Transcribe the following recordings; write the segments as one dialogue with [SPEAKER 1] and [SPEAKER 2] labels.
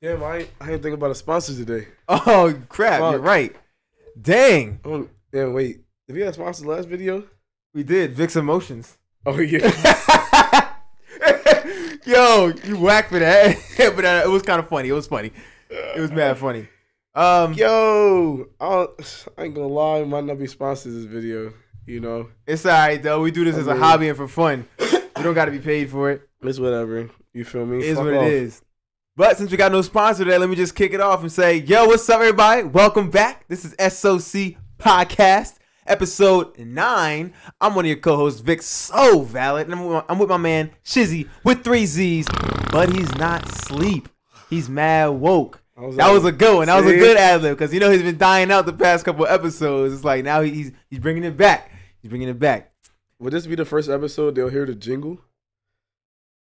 [SPEAKER 1] Damn, I ain't, I ain't think about a sponsor today.
[SPEAKER 2] Oh crap!
[SPEAKER 1] Fuck.
[SPEAKER 2] You're right. Dang,
[SPEAKER 1] Oh, damn, wait. Did we have sponsors last video?
[SPEAKER 2] we did Vic's emotions.
[SPEAKER 1] Oh yeah.
[SPEAKER 2] Yo, you whack for that, but uh, it was kind of funny. It was funny. It was mad funny. Um,
[SPEAKER 1] Yo, I, don't- I ain't gonna lie, it might not be sponsored this video. You know,
[SPEAKER 2] it's alright though. We do this as a hobby and for fun. We don't got to be paid for it.
[SPEAKER 1] it's whatever. You feel me?
[SPEAKER 2] It is
[SPEAKER 1] Fuck
[SPEAKER 2] what
[SPEAKER 1] off.
[SPEAKER 2] it is. But since we got no sponsor today, let me just kick it off and say, yo, what's up, everybody? Welcome back. This is SOC Podcast, episode nine. I'm one of your co-hosts, Vic So Valid, and I'm with, my, I'm with my man Shizzy with three Z's, but he's not sleep. He's mad woke.
[SPEAKER 1] Was
[SPEAKER 2] That
[SPEAKER 1] like,
[SPEAKER 2] was a good one. That was a good ad lib because you know he's been dying out the past couple episodes. It's like now he's he's bringing it back. He's bringing it back.
[SPEAKER 1] Would this be the first episode they'll hear the jingle?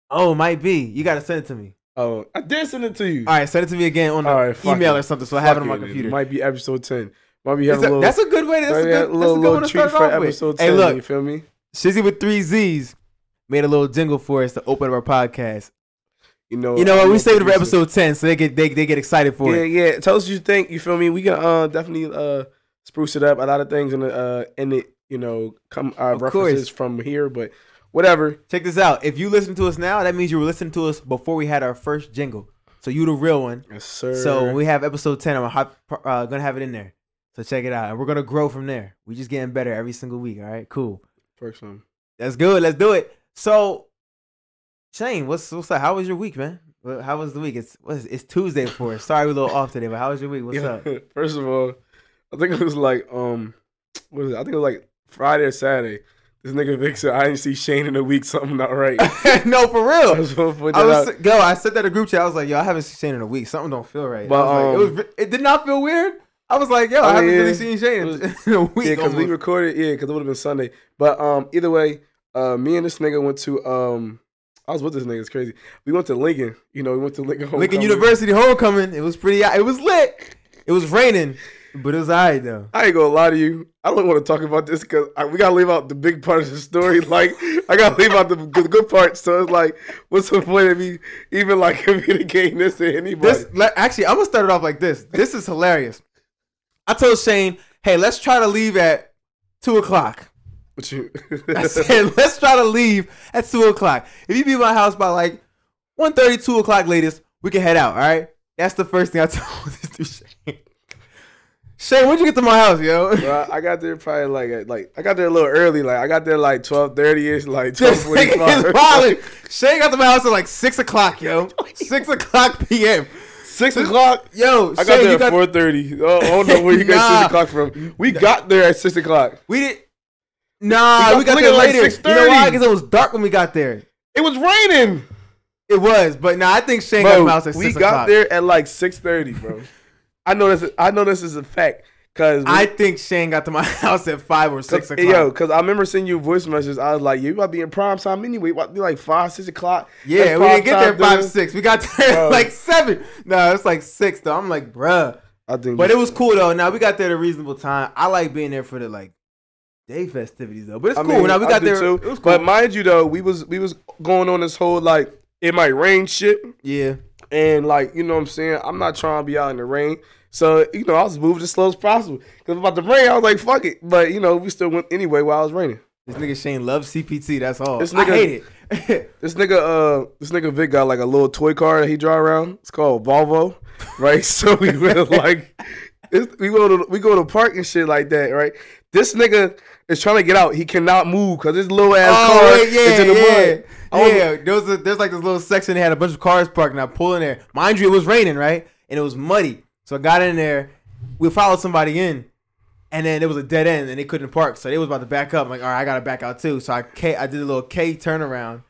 [SPEAKER 2] Oh, might be. You got to send it to me.
[SPEAKER 1] Oh, I did send it to you.
[SPEAKER 2] All right, send it to me again on the
[SPEAKER 1] All right,
[SPEAKER 2] email
[SPEAKER 1] it.
[SPEAKER 2] or something, so I have it on my computer.
[SPEAKER 1] Might be episode ten. Might be having a
[SPEAKER 2] a-
[SPEAKER 1] little.
[SPEAKER 2] that's a good way. That's a good,
[SPEAKER 1] a
[SPEAKER 2] that's a good
[SPEAKER 1] little
[SPEAKER 2] one to
[SPEAKER 1] treat
[SPEAKER 2] start
[SPEAKER 1] for
[SPEAKER 2] off with.
[SPEAKER 1] episode
[SPEAKER 2] Hey, look,
[SPEAKER 1] you feel me?
[SPEAKER 2] Shizzy with three Z's made a little jingle for us to open up our podcast.
[SPEAKER 1] You know.
[SPEAKER 2] You know what? We saved it for episode ten, so they get they, they get excited for
[SPEAKER 1] Yeah,
[SPEAKER 2] it.
[SPEAKER 1] yeah. Tell us what you think. You feel me? We can uh definitely uh spruce it up. A lot of things in the uh in it, you know, come uh,
[SPEAKER 2] Of
[SPEAKER 1] references
[SPEAKER 2] course.
[SPEAKER 1] from here, but whatever.
[SPEAKER 2] Check this out. If you listen to us now, that means you were listening to us before we had our first jingle. So you the real one.
[SPEAKER 1] Yes, sir.
[SPEAKER 2] So when we have episode ten, I'm hop, uh, gonna have it in there. So check it out, and we're gonna grow from there. We just getting better every single week. All right, cool.
[SPEAKER 1] first one.
[SPEAKER 2] That's good. Let's do it. So, Shane, what's what's up? How was your week, man? How was the week? It's what's, it's Tuesday for us. Sorry, we're a little off today, but how was your week? What's
[SPEAKER 1] Yeah,
[SPEAKER 2] up?
[SPEAKER 1] First of all, I think it was like um, what is it? I think it was like Friday or Saturday. This nigga Vic said I didn't see Shane in a week. Something not right.
[SPEAKER 2] no, for
[SPEAKER 1] I
[SPEAKER 2] real.
[SPEAKER 1] was gonna
[SPEAKER 2] I was yo. I said that in a group chat. I was like, yo, I haven't seen Shane in a week. Something don't feel right.
[SPEAKER 1] But,
[SPEAKER 2] I was like,
[SPEAKER 1] um,
[SPEAKER 2] it was. It did not feel weird. I was like, yo, I
[SPEAKER 1] Oh,
[SPEAKER 2] haven't
[SPEAKER 1] yeah.
[SPEAKER 2] really seen Shane in,
[SPEAKER 1] was-
[SPEAKER 2] in a week.
[SPEAKER 1] Yeah, because we recorded. Yeah, because it would have been Sunday. But um, either way, uh, me and this nigga went to um, I was with this nigga. It's crazy. We went to Lincoln. You know, we went to Lincoln.
[SPEAKER 2] Lincoln University homecoming. It was pretty. It was lit. It was raining, but it was alright though.
[SPEAKER 1] I ain't gonna lie to you. I don't want to talk about this because we gotta leave out the big part of the story. Like I gotta leave out the good, good part. So it's like, what's the point of me even like communicating this to anybody?
[SPEAKER 2] This le- actually, I'm gonna start it off like this. This is hilarious. I told Shane, "Hey, let's try to leave at two o'clock."
[SPEAKER 1] What you?
[SPEAKER 2] I said, "Let's try to leave at two o'clock. If you be at my house by like 1.30, 2 o'clock latest, we can head out. All right." That's the first thing I told this dude, Shane. Shane, when'd you get to my house, yo?
[SPEAKER 1] Bro, I got there probably like at, like I got there a little early. Like I got there like twelve thirty ish, like twelve
[SPEAKER 2] This
[SPEAKER 1] forty
[SPEAKER 2] nigga is
[SPEAKER 1] five.
[SPEAKER 2] wildin'. Shane got to my house at like six o'clock, yo. Six o'clock p.m.
[SPEAKER 1] Six o'clock.
[SPEAKER 2] Yo,
[SPEAKER 1] I got
[SPEAKER 2] Shane,
[SPEAKER 1] there
[SPEAKER 2] you
[SPEAKER 1] at
[SPEAKER 2] got
[SPEAKER 1] four thirty. Oh, I don't know where you got
[SPEAKER 2] Nah.
[SPEAKER 1] six o'clock from. We got there at six o'clock.
[SPEAKER 2] We did. Nah,
[SPEAKER 1] We
[SPEAKER 2] we
[SPEAKER 1] got-
[SPEAKER 2] got, there
[SPEAKER 1] got like
[SPEAKER 2] later. you know why?
[SPEAKER 1] 6:30.
[SPEAKER 2] Because it was dark when we got there.
[SPEAKER 1] It was raining.
[SPEAKER 2] It was, but nah, I think Shane got to my house at
[SPEAKER 1] we
[SPEAKER 2] six
[SPEAKER 1] got
[SPEAKER 2] o'clock.
[SPEAKER 1] there at like six thirty, bro. I know this. I know this is a fact because
[SPEAKER 2] I think Shane got to my house at five or six o'clock.
[SPEAKER 1] Yo, because I remember sending you voice messages. I was like, "You about to be in prime time anyway? About to be like five, six o'clock."
[SPEAKER 2] yeah, we didn't get there five
[SPEAKER 1] dude.
[SPEAKER 2] six. We got there like seven. No, it's like six though. I'm like, bruh.
[SPEAKER 1] I think,
[SPEAKER 2] But it was cool though. Now we got there at a reasonable time. I like being there for the like day festivities though. But it's
[SPEAKER 1] I
[SPEAKER 2] cool.
[SPEAKER 1] mean,
[SPEAKER 2] now we got there.
[SPEAKER 1] too.
[SPEAKER 2] It was cool.
[SPEAKER 1] But mind you, though, we was we was going on this whole like it might rain shit,
[SPEAKER 2] yeah.
[SPEAKER 1] And like you know what I'm saying. I'm not trying to be out in the rain, so you know I was moving as slow as possible. Cause about the rain, I was like, "Fuck it," but you know we still went anyway while it was raining.
[SPEAKER 2] This nigga Shane loves CPT. That's all.
[SPEAKER 1] This
[SPEAKER 2] I
[SPEAKER 1] nigga-
[SPEAKER 2] hate it.
[SPEAKER 1] This nigga, uh, this nigga Vic got like a little toy car that he drive around. It's called Volvo, right? so we went like, it's, we go to we go to park and shit like that, right? This nigga is trying to get out. He cannot move because his little ass
[SPEAKER 2] Oh
[SPEAKER 1] car
[SPEAKER 2] yeah,
[SPEAKER 1] is in the
[SPEAKER 2] yeah,
[SPEAKER 1] mud. I was-
[SPEAKER 2] yeah. There was a, there's like this little section. They had a bunch of cars parked, and I pull in there. Mind you, it was raining, right? And it was muddy. So I got in there. We followed somebody in, and then it was a dead end, and they couldn't park. So they was about to back up. I'm like, all right, I gotta back out too. So I K, I did a little K turnaround,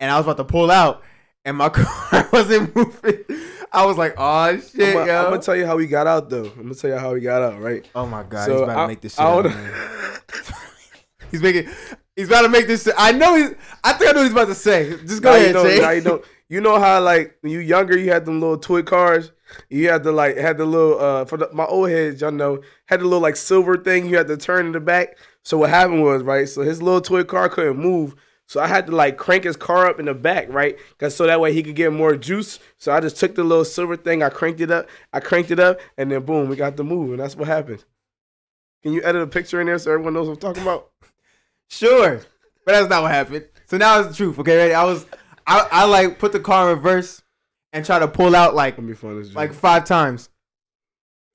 [SPEAKER 2] and I was about to pull out, and my car wasn't moving. I was like, oh shit,
[SPEAKER 1] I'm,
[SPEAKER 2] yo.
[SPEAKER 1] gonna tell you how we got out though. I'm gonna tell you how we got out, right?
[SPEAKER 2] oh my god,
[SPEAKER 1] So
[SPEAKER 2] he's about
[SPEAKER 1] I-
[SPEAKER 2] to make this shit
[SPEAKER 1] I
[SPEAKER 2] up,
[SPEAKER 1] don't-
[SPEAKER 2] man. He's making. He's about to make this. Shit. I know. He's. I think I know what he's about to say. Just go
[SPEAKER 1] Now
[SPEAKER 2] ahead,
[SPEAKER 1] you know,
[SPEAKER 2] Jay.
[SPEAKER 1] now you know. You know how like when you younger, you had them little toy cars. You had the like had the little uh for the, my old heads, y'all know had the little like silver thing. You had to turn in the back. So what happened was right. So his little toy car couldn't move. So I had to like crank his car up in the back, right? Cause so that way he could get more juice. So I just took the little silver thing, I cranked it up, I cranked it up, and then boom, we got the move, and that's what happened. Can you edit a picture in there so everyone knows what I'm talking about?
[SPEAKER 2] Sure, but that's not what happened. So now it's the truth. Okay, ready? I was, I, I like put the car in reverse and try to pull out like
[SPEAKER 1] me
[SPEAKER 2] like five times,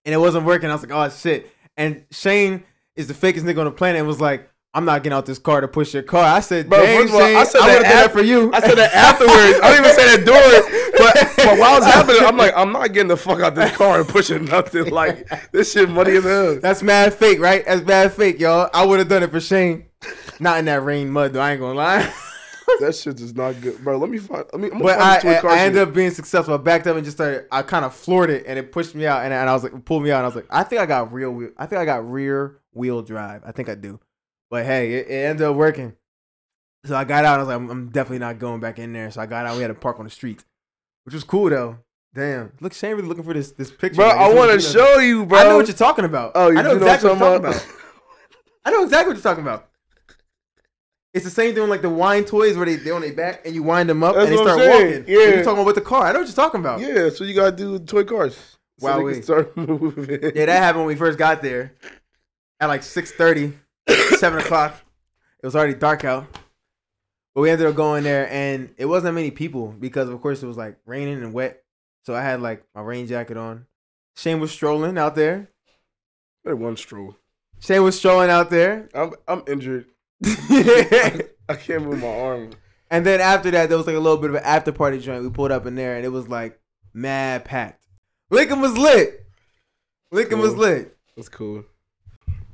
[SPEAKER 2] and it wasn't working. I was like, oh shit. And Shane is the fakest nigga on the planet and was like, I'm not getting out this car to push your car. I said,
[SPEAKER 1] Bro,
[SPEAKER 2] Dang,
[SPEAKER 1] all, I said
[SPEAKER 2] I
[SPEAKER 1] that
[SPEAKER 2] did that for you.
[SPEAKER 1] I said that afterwards. I didn't even say that during. But, but while it was happening, I'm like, I'm not getting the fuck out this car and pushing nothing. Like this shit muddy as hell.
[SPEAKER 2] That's mad fake, right? That's mad fake, y'all. I would have done it for Shane. Not in that rain mud, though. I ain't gonna lie.
[SPEAKER 1] That shit is not good, bro. Let me find. I mean,
[SPEAKER 2] But I, I, I ended up being successful. I backed up and just started. I kind of floored it, and it pushed me out. And, and I was like, pulled me out. And I was like, I think I got real. Wheel, I think I got rear wheel drive. I think I do. But hey, it, it ended up working. So I got out. I was like, I'm, I'm definitely not going back in there. So I got out. We had to park on the street, which was cool though. Damn, look, Shane really looking for this this picture.
[SPEAKER 1] bro.
[SPEAKER 2] Like,
[SPEAKER 1] I want to show you, bro.
[SPEAKER 2] I know what you're talking about.
[SPEAKER 1] Oh, you
[SPEAKER 2] I know
[SPEAKER 1] know
[SPEAKER 2] exactly
[SPEAKER 1] what
[SPEAKER 2] what you're
[SPEAKER 1] talking
[SPEAKER 2] about. I know exactly what you're talking about. It's the same thing with like the wine toys where they they on their back and you wind them up
[SPEAKER 1] That's
[SPEAKER 2] and they start walking.
[SPEAKER 1] yeah.
[SPEAKER 2] You're talking about with the car. I know what you're talking about. Yeah,
[SPEAKER 1] so you gotta do toy cars.
[SPEAKER 2] Wow,
[SPEAKER 1] they
[SPEAKER 2] wait.
[SPEAKER 1] start moving.
[SPEAKER 2] Yeah, that happened when we first got there at like 6:30, 7 o'clock. It was already dark out. But we ended up going there and it wasn't that many people because of course it was like raining and wet. So I had like my rain jacket on. Shane was strolling out there.
[SPEAKER 1] That one stroll.
[SPEAKER 2] Shane was strolling out there.
[SPEAKER 1] I'm I'm injured. I can't move my arm.
[SPEAKER 2] And then after that, there was like a little bit of an after party joint. We pulled up in there and it was like mad packed. Lincoln was lit. Lincoln was lit.
[SPEAKER 1] That's cool.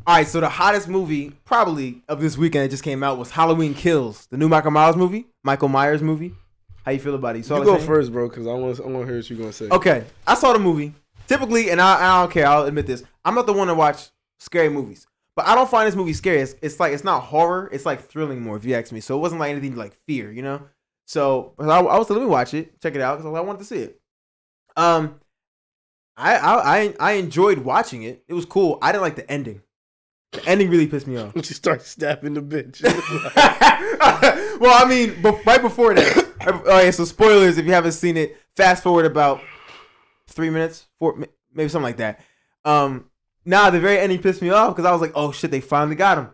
[SPEAKER 2] All right, so the hottest movie probably of this weekend that just came out was Halloween Kills, the new Michael Myers movie, Michael Myers movie. How you feel about it? You
[SPEAKER 1] You go first, bro, because I want I want to hear what you're gonna say.
[SPEAKER 2] Okay, I saw the movie. Typically, and I, I don't care. I'll admit this. I'm not the one to watch scary movies, but I don't find this movie scary. It's, it's like it's not horror. It's like thrilling more, if you ask me. So it wasn't like anything like fear, you know. So I, I was like, let me watch it, check it out, because I wanted to see it. Um, I, I I I enjoyed watching it. It was cool. I didn't like the ending. The ending really pissed me off.
[SPEAKER 1] When you start stabbing the bitch.
[SPEAKER 2] well, I mean, bef- right before that. All right, so spoilers if you haven't seen it. Fast forward about three minutes, four, maybe something like that. Um, now the very ending pissed me off because I was like, oh shit, they finally got him.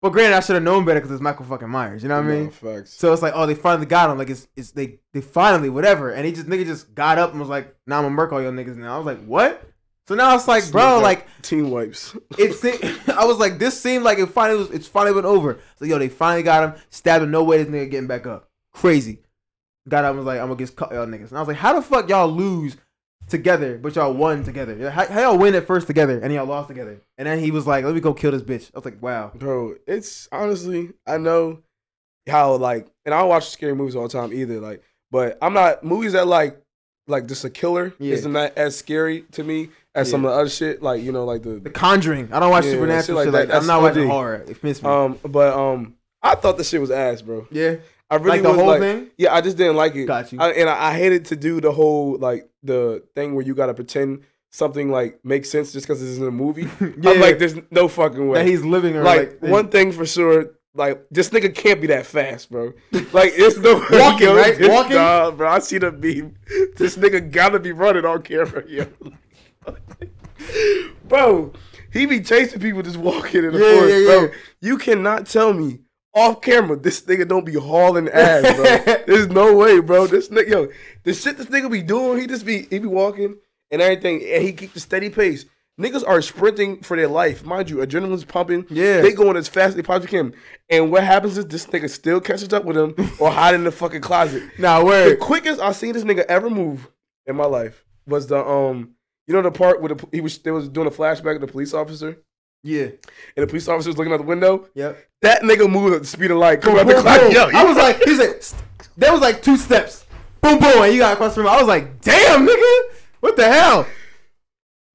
[SPEAKER 2] But granted, I should have known better because it's Michael fucking Myers. You know what I mean?
[SPEAKER 1] Facts.
[SPEAKER 2] So it's like, oh, they finally got him. Like it's, it's they, they finally whatever. And he just nigga just got up and was like, nah, I'm gonna murk all your niggas now. I was like, what? So now it's like, bro, like
[SPEAKER 1] team wipes.
[SPEAKER 2] it seemed, I was like, this seemed like it finally was. It's finally been over. So yo, they finally got him. Stabbed him. No way, this nigga getting back up. Crazy. Got and Was like, I'm gonna get cut y'all niggas. And I was like, how the fuck y'all lose together, but y'all won together? How, how y'all win at first together and y'all lost together? And then he was like, let me go kill this bitch. I was like, wow.
[SPEAKER 1] Bro, it's honestly, I know how like, and I don't watch scary movies all the time either. Like, but I'm not movies that like, like just a killer
[SPEAKER 2] Yeah.
[SPEAKER 1] isn't that as scary to me as some of the other shit. Like, you know, like
[SPEAKER 2] The
[SPEAKER 1] the,
[SPEAKER 2] Conjuring. I don't watch
[SPEAKER 1] Yeah,
[SPEAKER 2] supernatural
[SPEAKER 1] shit like that.
[SPEAKER 2] like. I'm not watching horror. It missed me.
[SPEAKER 1] um, but um, I thought the shit was ass, bro.
[SPEAKER 2] yeah.
[SPEAKER 1] I really
[SPEAKER 2] Like the
[SPEAKER 1] was
[SPEAKER 2] whole
[SPEAKER 1] like,
[SPEAKER 2] thing.
[SPEAKER 1] yeah, I just didn't like it.
[SPEAKER 2] Got you.
[SPEAKER 1] I, and I, I hated to do the whole like the thing where you gotta pretend something like makes sense just because it's in a movie.
[SPEAKER 2] Yeah.
[SPEAKER 1] I'm like, there's no fucking way.
[SPEAKER 2] that he's living or
[SPEAKER 1] like,
[SPEAKER 2] like,
[SPEAKER 1] one thing for sure, like this nigga can't be that fast, bro. Like it's no
[SPEAKER 2] Walking,
[SPEAKER 1] yo,
[SPEAKER 2] right? Walking?
[SPEAKER 1] Nah, bro. I see the meme. This nigga gotta be running on camera, yo. bro, he be chasing people just walking in the
[SPEAKER 2] Yeah,
[SPEAKER 1] forest,
[SPEAKER 2] yeah,
[SPEAKER 1] bro. You cannot tell me off camera this nigga don't be hauling ass, bro. There's no way, bro. This nigga, yo, the shit this nigga be doing, he just be he be walking and everything, and he keep the steady pace. Niggas are sprinting for their life, mind you. Adrenaline's pumping.
[SPEAKER 2] Yeah.
[SPEAKER 1] they going as fast as they possibly can. And what happens is this nigga still catches up with him or hide in the fucking closet.
[SPEAKER 2] Now, nah,
[SPEAKER 1] where
[SPEAKER 2] The
[SPEAKER 1] quickest I seen this nigga ever move in my life was the um, you know the part where the, he was they was doing a flashback of the police officer
[SPEAKER 2] Yeah.
[SPEAKER 1] and the police officer was looking out the window.
[SPEAKER 2] Yep.
[SPEAKER 1] That nigga moved at the speed of light. Out the. Yo,
[SPEAKER 2] I was like, he said, there was like two steps. Boom, boom, and you got across from him. I was like, damn, nigga, what the hell?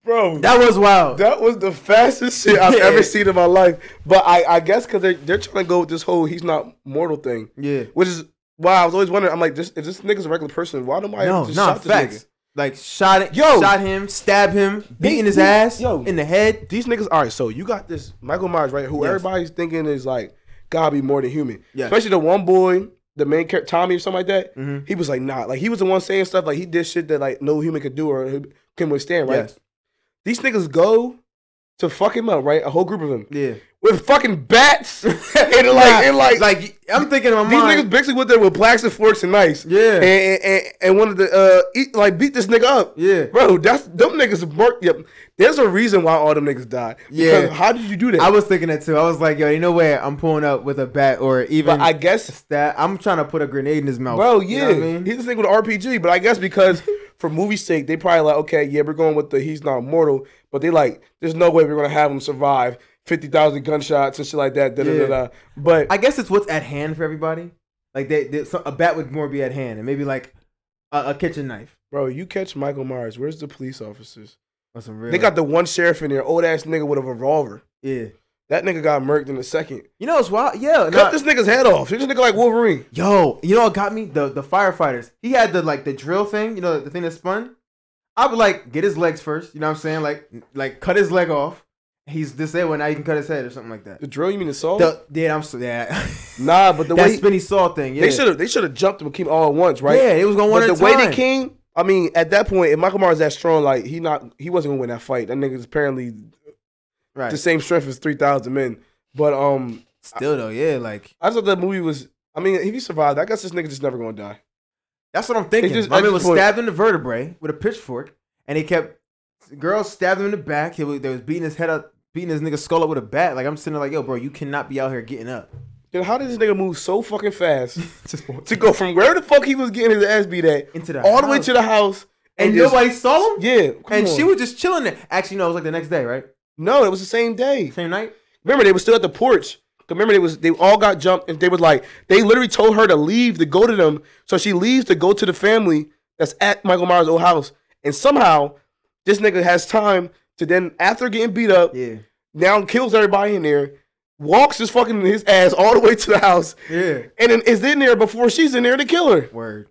[SPEAKER 1] Bro.
[SPEAKER 2] That was wild.
[SPEAKER 1] That was the fastest shit I've ever seen in my life. But I, I guess because they're, they're trying to go with this whole he's not mortal thing,
[SPEAKER 2] yeah.
[SPEAKER 1] which is why I was always wondering. I'm like, this, if this nigga's a regular person, why do I
[SPEAKER 2] No,
[SPEAKER 1] just
[SPEAKER 2] no,
[SPEAKER 1] shot this
[SPEAKER 2] facts.
[SPEAKER 1] nigga?
[SPEAKER 2] Like shot it,
[SPEAKER 1] Yo.
[SPEAKER 2] shot him, stab him, beating his ass
[SPEAKER 1] yo.
[SPEAKER 2] in the head.
[SPEAKER 1] These niggas, all right. So you got this Michael Myers, right? Who
[SPEAKER 2] Yes.
[SPEAKER 1] everybody's thinking is like gotta be more than human.
[SPEAKER 2] Yeah.
[SPEAKER 1] Especially the one boy, the main character Tommy or something like that.
[SPEAKER 2] Mhm.
[SPEAKER 1] He was like, nah, like he was the one saying stuff like he did shit that like no human could do or can withstand, right?
[SPEAKER 2] Yes.
[SPEAKER 1] These niggas go to fuck him up, right? A whole group of them
[SPEAKER 2] Yeah.
[SPEAKER 1] with fucking bats and like
[SPEAKER 2] Nah,
[SPEAKER 1] and like,
[SPEAKER 2] like I'm thinking in my
[SPEAKER 1] these
[SPEAKER 2] mind.
[SPEAKER 1] niggas basically went there with blacks and forks and knives.
[SPEAKER 2] Yeah.
[SPEAKER 1] and and, and, wanted to uh eat, like beat this nigga up.
[SPEAKER 2] Yeah.
[SPEAKER 1] bro, that's them niggas. Work. Yep. There's a reason why all them niggas died.
[SPEAKER 2] Yeah.
[SPEAKER 1] How did you do that?
[SPEAKER 2] I was thinking that too. I was like, yo, you know where I'm pulling up with a bat or even
[SPEAKER 1] but I guess
[SPEAKER 2] that I'm trying to put a grenade in his mouth.
[SPEAKER 1] Bro,
[SPEAKER 2] You
[SPEAKER 1] yeah,
[SPEAKER 2] know what I mean?
[SPEAKER 1] he's this nigga with an RPG, but I guess because for movie sake, they probably like, okay, yeah, we're going with the he's not mortal, but they like, there's no way we're gonna have him survive fifty thousand gunshots and shit like that. Da, da, da, da. But
[SPEAKER 2] I guess it's what's at hand for everybody. Like they, they so a bat would more be at hand, and maybe like a, a kitchen knife
[SPEAKER 1] bro, you catch Michael Myers. Where's the police officers?
[SPEAKER 2] or some real.
[SPEAKER 1] They got the one sheriff in there, old ass nigga with a revolver.
[SPEAKER 2] yeah.
[SPEAKER 1] That nigga got murked in a second.
[SPEAKER 2] You know it's wild. Yeah.
[SPEAKER 1] Cut
[SPEAKER 2] nah-
[SPEAKER 1] this nigga's head off. This nigga like Wolverine.
[SPEAKER 2] Yo, you know what got me? The the firefighters. He had the like the drill thing, you know, the thing that spun. I would like get his legs first, you know what I'm saying? Like like cut his leg off. He's disabled now you can cut his head or something like that.
[SPEAKER 1] The drill, you mean the saw?
[SPEAKER 2] The, yeah, I'm so yeah.
[SPEAKER 1] nah, but the
[SPEAKER 2] that
[SPEAKER 1] way
[SPEAKER 2] spinny saw thing. Yeah.
[SPEAKER 1] they should have they should have jumped him and came all at once, right?
[SPEAKER 2] Yeah, it was going one
[SPEAKER 1] But
[SPEAKER 2] at
[SPEAKER 1] the
[SPEAKER 2] a
[SPEAKER 1] way they came, I mean, at that point, if Michael Myers that strong, like he not he wasn't gonna win that fight. That nigga's apparently
[SPEAKER 2] right.
[SPEAKER 1] the same strength as three thousand men. But um,
[SPEAKER 2] Still though, yeah, like
[SPEAKER 1] I thought that movie was. I mean, if he survived, I guess this nigga just never gonna die.
[SPEAKER 2] that's what I'm thinking.
[SPEAKER 1] just-
[SPEAKER 2] My
[SPEAKER 1] I
[SPEAKER 2] man was
[SPEAKER 1] put-
[SPEAKER 2] stabbed in the vertebrae with a pitchfork, and he kept girls stabbed him in the back. He was, they was beating his head up, beating his nigga skull up with a bat. Like I'm sitting there like, yo, bro, you cannot be out here getting up.
[SPEAKER 1] Then how did this nigga move so fucking fast to go from where the fuck he was getting his ass beat at
[SPEAKER 2] into the
[SPEAKER 1] all the way to the house
[SPEAKER 2] and
[SPEAKER 1] just-
[SPEAKER 2] nobody saw him.
[SPEAKER 1] Yeah,
[SPEAKER 2] and
[SPEAKER 1] on.
[SPEAKER 2] she was just chilling there. Actually, no, it was like the next day, right?
[SPEAKER 1] No, it was the same day.
[SPEAKER 2] Same night.
[SPEAKER 1] Remember, they were still at the porch. Remember, they was they all got jumped, and they was like, they literally told her to leave to go to them. So she leaves to go to the family that's at Michael Myers' old house, and somehow this nigga has time to then, after getting beat up,
[SPEAKER 2] Yeah.
[SPEAKER 1] now kills everybody in there, walks his fucking his ass all the way to the house,
[SPEAKER 2] Yeah.
[SPEAKER 1] and then is in there before she's in there to kill her.
[SPEAKER 2] Word.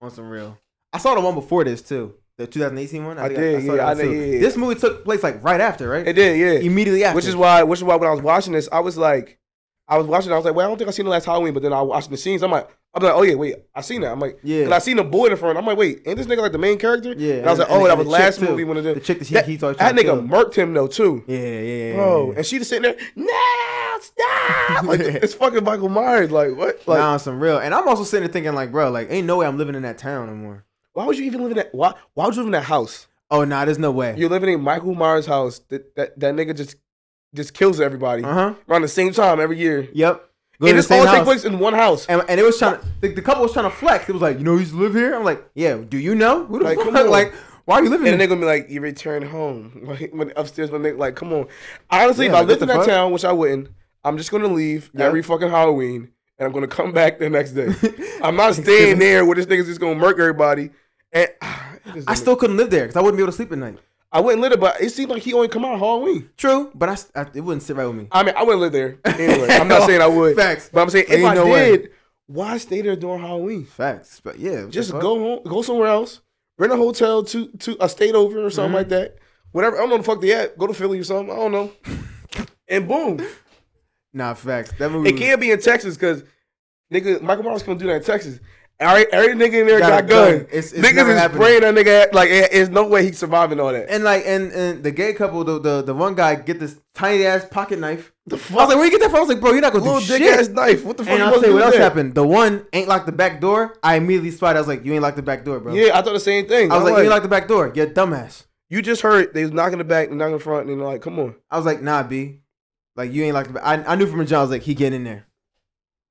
[SPEAKER 2] On some real. I saw the one before this too. The 2018 one.
[SPEAKER 1] I
[SPEAKER 2] think
[SPEAKER 1] did,
[SPEAKER 2] saw
[SPEAKER 1] yeah,
[SPEAKER 2] that
[SPEAKER 1] I did, yeah, yeah.
[SPEAKER 2] This movie took place like right after, right?
[SPEAKER 1] It did, yeah.
[SPEAKER 2] Immediately after.
[SPEAKER 1] Which is why, which is why when I was watching this, I was like, I was watching, I was like, well, I don't think I seen the last Halloween, but then I watched the scenes. I'm like, I'm like, oh yeah, wait, I seen that. I'm like,
[SPEAKER 2] Yeah.
[SPEAKER 1] I seen the boy in the front. I'm like, wait, ain't this nigga like the main character?
[SPEAKER 2] Yeah.
[SPEAKER 1] And I was like, oh, that was
[SPEAKER 2] the
[SPEAKER 1] last
[SPEAKER 2] chick, too.
[SPEAKER 1] movie when it
[SPEAKER 2] The
[SPEAKER 1] did.
[SPEAKER 2] chick that he always
[SPEAKER 1] that nigga
[SPEAKER 2] kill.
[SPEAKER 1] murked him though too,
[SPEAKER 2] Yeah, yeah, yeah.
[SPEAKER 1] bro.
[SPEAKER 2] yeah.
[SPEAKER 1] And she just sitting there, no, stop. Like it's fucking Michael Myers. Like what? Like
[SPEAKER 2] nah, some real. And I'm also sitting there thinking like, bro, like, ain't no way I'm living in that town anymore.
[SPEAKER 1] Why would you even live in that? Why? Why would you live in that house?
[SPEAKER 2] Oh, nah, there's no way.
[SPEAKER 1] You're living in Michael Myers' house. That that, that nigga just just kills everybody
[SPEAKER 2] Uh huh.
[SPEAKER 1] around the same time every year.
[SPEAKER 2] Yep. Go
[SPEAKER 1] And this all
[SPEAKER 2] same
[SPEAKER 1] take
[SPEAKER 2] house.
[SPEAKER 1] place in one house.
[SPEAKER 2] And, and it was trying to, the, the couple was trying to flex. It was like, you know, used live here. I'm like, yeah. Do you know? Who the
[SPEAKER 1] Like,
[SPEAKER 2] fuck? Like, why are you living
[SPEAKER 1] And they're gonna be like, "You return home." Like when upstairs, when they like, "Come on." Honestly,
[SPEAKER 2] Yeah,
[SPEAKER 1] if I lived in that
[SPEAKER 2] fuck?
[SPEAKER 1] town, which I wouldn't, I'm just gonna leave
[SPEAKER 2] Yeah.
[SPEAKER 1] every fucking Halloween, and I'm gonna come back the next day. I'm not staying there where this nigga's just gonna murk everybody. And
[SPEAKER 2] I still couldn't live there because I wouldn't be able to sleep at night.
[SPEAKER 1] I wouldn't live there, but it seemed like he only come out Halloween.
[SPEAKER 2] True, but I it wouldn't sit right with me.
[SPEAKER 1] I mean, I wouldn't live there anyway. I'm not saying I would,
[SPEAKER 2] Facts.
[SPEAKER 1] but I'm saying if
[SPEAKER 2] Ain't
[SPEAKER 1] I
[SPEAKER 2] no way.
[SPEAKER 1] did, why stay there during Halloween?
[SPEAKER 2] Facts, but yeah,
[SPEAKER 1] Just go home, go somewhere else, rent a hotel to to a state over or something
[SPEAKER 2] Mm-hmm.
[SPEAKER 1] like that. Whatever. I don't know the fuck they at. Go to Philly or something. I don't know. and boom,
[SPEAKER 2] Nah, facts. That movie.
[SPEAKER 1] it can't be in Texas because nigga Michael Myers gonna do that in Texas. Every, every nigga in there
[SPEAKER 2] Got
[SPEAKER 1] got,
[SPEAKER 2] a
[SPEAKER 1] gun.
[SPEAKER 2] gun. It's- it's
[SPEAKER 1] Niggas is
[SPEAKER 2] happening.
[SPEAKER 1] spraying that nigga. At, like, it, there's no way he's surviving all that.
[SPEAKER 2] And like, and and the gay couple, the the, the one guy get this tiny ass pocket knife.
[SPEAKER 1] The fuck?
[SPEAKER 2] I was like, where you get that from? I was like, bro, you're not gonna
[SPEAKER 1] little
[SPEAKER 2] do
[SPEAKER 1] dick
[SPEAKER 2] shit.
[SPEAKER 1] ass knife. What the fuck?
[SPEAKER 2] and I'll
[SPEAKER 1] supposed
[SPEAKER 2] tell
[SPEAKER 1] to
[SPEAKER 2] you what else
[SPEAKER 1] that?
[SPEAKER 2] happened. The one ain't locked the back door. I immediately spotted. I was like, you ain't locked the back door, bro.
[SPEAKER 1] Yeah, I thought the same thing.
[SPEAKER 2] I was
[SPEAKER 1] I'm
[SPEAKER 2] like, you ain't locked the back door. You're a dumbass.
[SPEAKER 1] you just heard they was knocking the back, knocking the front, and they're like, come on.
[SPEAKER 2] I was like, nah, B. Like, you ain't locked the back. I, I knew from a jump. I was like, he getting in there.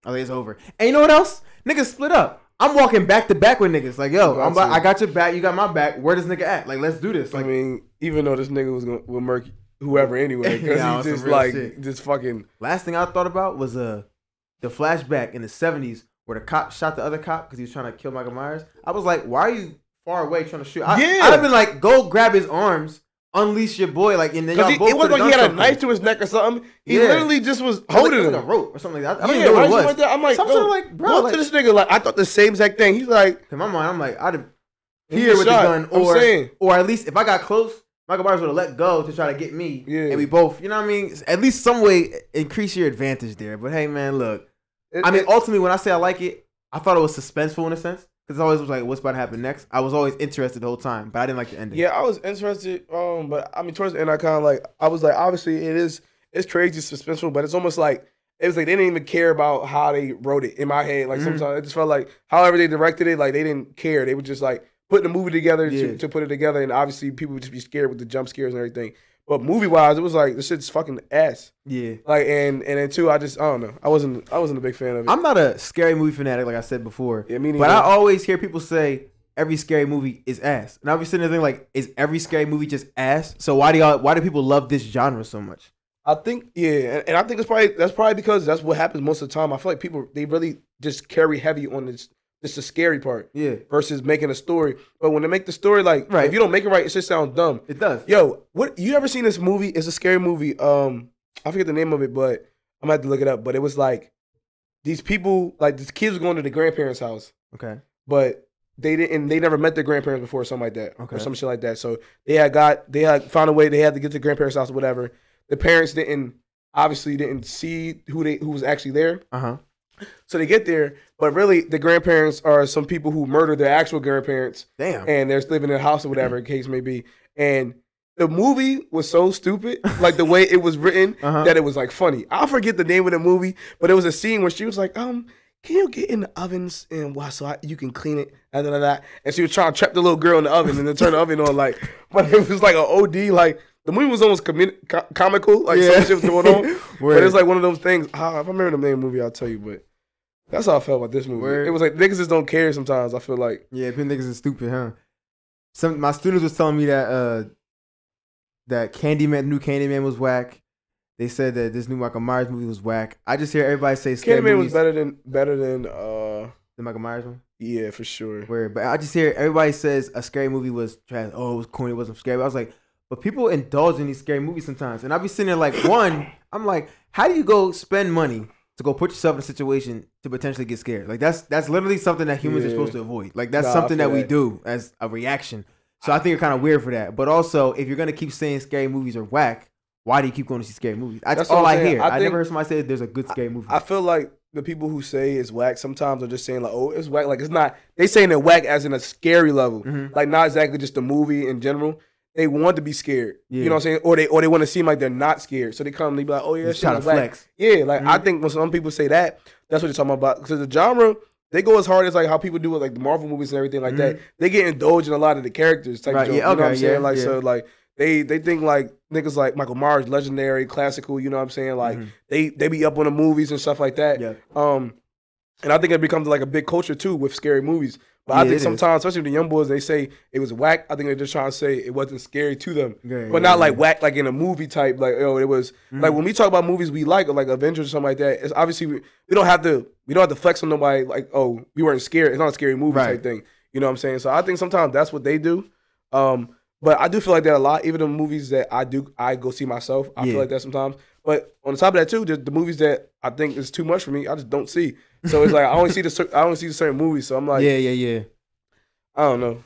[SPEAKER 2] I was like, it's over. And you know what else? Niggas split up. I'm walking back to back with niggas. Like, yo,
[SPEAKER 1] Got
[SPEAKER 2] about. I got your back. You got my back. Where this nigga at? Like, let's do this. Like, I
[SPEAKER 1] mean, even though this nigga was gonna will murk whoever anyway, because
[SPEAKER 2] Nah,
[SPEAKER 1] he just like
[SPEAKER 2] shit.
[SPEAKER 1] just fucking.
[SPEAKER 2] Last thing I thought about was uh the flashback in the seventies where the cop shot the other cop because he was trying to kill Michael Myers. I was like, why are you far away trying to shoot? I,
[SPEAKER 1] Yeah.
[SPEAKER 2] I'd have been like, go grab his arms, unleash your boy, like, and then y'all
[SPEAKER 1] he,
[SPEAKER 2] both
[SPEAKER 1] it wasn't like he had a knife to his neck or something. He
[SPEAKER 2] Yeah.
[SPEAKER 1] literally just was
[SPEAKER 2] like-
[SPEAKER 1] holding
[SPEAKER 2] it
[SPEAKER 1] him.
[SPEAKER 2] like a rope or something like that. I don't
[SPEAKER 1] yeah,
[SPEAKER 2] even know what it was.
[SPEAKER 1] Like I'm like,
[SPEAKER 2] Something like, bro, like-
[SPEAKER 1] to this nigga. Like I thought the same exact thing. He's like,
[SPEAKER 2] In my mind, I'm like, I'd have here with
[SPEAKER 1] shot.
[SPEAKER 2] the gun, or or at least if I got close, Michael Myers would have let go to try to get me.
[SPEAKER 1] Yeah.
[SPEAKER 2] And we both, you know what I mean? At least some way increase your advantage there. But hey, man, look.
[SPEAKER 1] It-
[SPEAKER 2] I mean,
[SPEAKER 1] it-
[SPEAKER 2] ultimately, when I say I like it, I thought it was suspenseful in a sense. Because I always was like, what's about to happen next? I was always interested the whole time, but I didn't like the ending.
[SPEAKER 1] Yeah, I was interested. Um, but I mean, towards the end, I kind of like I was like, obviously, it is it's crazy suspenseful, but it's almost like it was like they didn't even care about how they wrote it in my head. Like
[SPEAKER 2] Mhm.
[SPEAKER 1] sometimes it just felt like however they directed it, like they didn't care. They were just like putting the movie together
[SPEAKER 2] Yeah.
[SPEAKER 1] to, to put it together, and obviously people would just be scared with the jump scares and everything. But movie wise, it was like this shit's fucking ass.
[SPEAKER 2] Yeah.
[SPEAKER 1] Like and and then too, I just I don't know. I wasn't I wasn't a big fan of it.
[SPEAKER 2] I'm not a scary movie fanatic, like I said before.
[SPEAKER 1] yeah, me
[SPEAKER 2] But I always hear people say every scary movie is ass. And I'll be sitting there thinking, like, is every scary movie just ass? So why do y'all why do people love this genre so much?
[SPEAKER 1] I think yeah, and, and I think it's probably that's probably because that's what happens most of the time. I feel like people they really just carry heavy on this this the scary part
[SPEAKER 2] Yeah.
[SPEAKER 1] versus making a story. But when they make the story like
[SPEAKER 2] Right.
[SPEAKER 1] if you don't make it right, it just sounds dumb.
[SPEAKER 2] It does.
[SPEAKER 1] Yo, what you ever seen this movie? It's a scary movie. Um, I forget the name of it, but I'm gonna have to look it up. But it was like these people, like these kids were going to the grandparents' house,
[SPEAKER 2] Okay.
[SPEAKER 1] but they didn't. They never met their grandparents before, or something like that,
[SPEAKER 2] Okay.
[SPEAKER 1] or some shit like that. So they had got they had found a way. They had to get to the grandparents' house or whatever. The parents didn't obviously didn't see who they who was actually there.
[SPEAKER 2] Uh-huh.
[SPEAKER 1] So they get there, but really the grandparents are some people who murdered their actual grandparents
[SPEAKER 2] Damn.
[SPEAKER 1] and they're living in a house or whatever the case may be. And the movie was so stupid, like the way it was written,
[SPEAKER 2] Uh-huh.
[SPEAKER 1] that it was like funny. I'll forget the name of the movie, but it was a scene where she was like, um, can you get in the ovens and watch so I, you can clean it? And, da, da, da. and she was trying to trap the little girl in the oven and then turn the oven on, like, but it was like an OD, like, the movie was almost comi- co- comical, like
[SPEAKER 2] Yeah.
[SPEAKER 1] some shit was going on. but it's like one of those things. ah, if I remember the name of the movie, I'll tell you. But that's how I felt about this movie.
[SPEAKER 2] Word.
[SPEAKER 1] It was like niggas just don't care sometimes. I feel like
[SPEAKER 2] Yeah, people niggas is stupid, huh? Some my students was telling me that uh that Candyman, new Candyman was whack. They said that this new Michael Myers movie was whack. I just hear everybody say scary
[SPEAKER 1] Candyman
[SPEAKER 2] movies.
[SPEAKER 1] was better than better than uh
[SPEAKER 2] The Michael Myers one.
[SPEAKER 1] yeah for sure.
[SPEAKER 2] Where, but I just hear everybody says a scary movie was trash. Oh, it was corny. It wasn't scary. I was like, but people indulge in these scary movies sometimes, and I be sitting there like, one, I'm like, how do you go spend money to go put yourself in a situation to potentially get scared? Like that's that's literally something that humans are supposed to avoid. Like that's
[SPEAKER 1] Nah,
[SPEAKER 2] something
[SPEAKER 1] feel
[SPEAKER 2] that we do as a reaction. So I think you're kind of weird for that. But also, if you're gonna keep saying scary movies are whack, why do you keep going to see scary movies? That's,
[SPEAKER 1] That's
[SPEAKER 2] all I hear.
[SPEAKER 1] I
[SPEAKER 2] I, never heard somebody say there's a good scary movie.
[SPEAKER 1] I feel like the people who say it's whack sometimes are just saying like oh it's whack like it's not. They saying it whack as in a scary level,
[SPEAKER 2] Mhm.
[SPEAKER 1] like not exactly just the movie in general. They want to be scared,
[SPEAKER 2] Yeah.
[SPEAKER 1] you know what I'm saying, or they or they want to seem like they're not scared, so they come and they be like, oh yeah, shit
[SPEAKER 2] flex.
[SPEAKER 1] Yeah, like I
[SPEAKER 2] Mhm.
[SPEAKER 1] think when some people say that, that's what they're talking about. Because the genre, they go as hard as like how people do with like the Marvel movies and everything like that. They get indulged in a lot of the characters type
[SPEAKER 2] Right,
[SPEAKER 1] of joke,
[SPEAKER 2] yeah,
[SPEAKER 1] you know what I'm
[SPEAKER 2] okay,
[SPEAKER 1] saying?
[SPEAKER 2] yeah,
[SPEAKER 1] like so like they they think like niggas like Michael Myers, legendary, classical, you know what I'm saying? Like
[SPEAKER 2] Mhm.
[SPEAKER 1] they they be up on the movies and stuff like that.
[SPEAKER 2] Yeah.
[SPEAKER 1] Um and I think it becomes like a big culture too with scary movies. But I
[SPEAKER 2] Yeah,
[SPEAKER 1] think
[SPEAKER 2] it is.
[SPEAKER 1] sometimes, especially with the young boys, they say it was whack. I think they're just trying to say it wasn't scary to them.
[SPEAKER 2] Yeah,
[SPEAKER 1] But
[SPEAKER 2] yeah,
[SPEAKER 1] not like whack, like in a movie type. Like oh, it was like
[SPEAKER 2] Mhm.
[SPEAKER 1] when we talk about movies we like, or like Avengers or something like that. It's obviously we, we don't have to we don't have to flex on nobody. Like oh, we weren't scared. It's not a scary movie
[SPEAKER 2] Right.
[SPEAKER 1] type thing. You know what I'm saying? So I think sometimes that's what they do. Um, but I do feel like that a lot. Even the movies that I do, I go see myself. I
[SPEAKER 2] Yeah.
[SPEAKER 1] feel like that sometimes. But on the top of that too, the, the movies that I think is too much for me, I just don't see. So it's like I only see the I only see the certain movies. So I'm like,
[SPEAKER 2] yeah, yeah, yeah.
[SPEAKER 1] I don't know.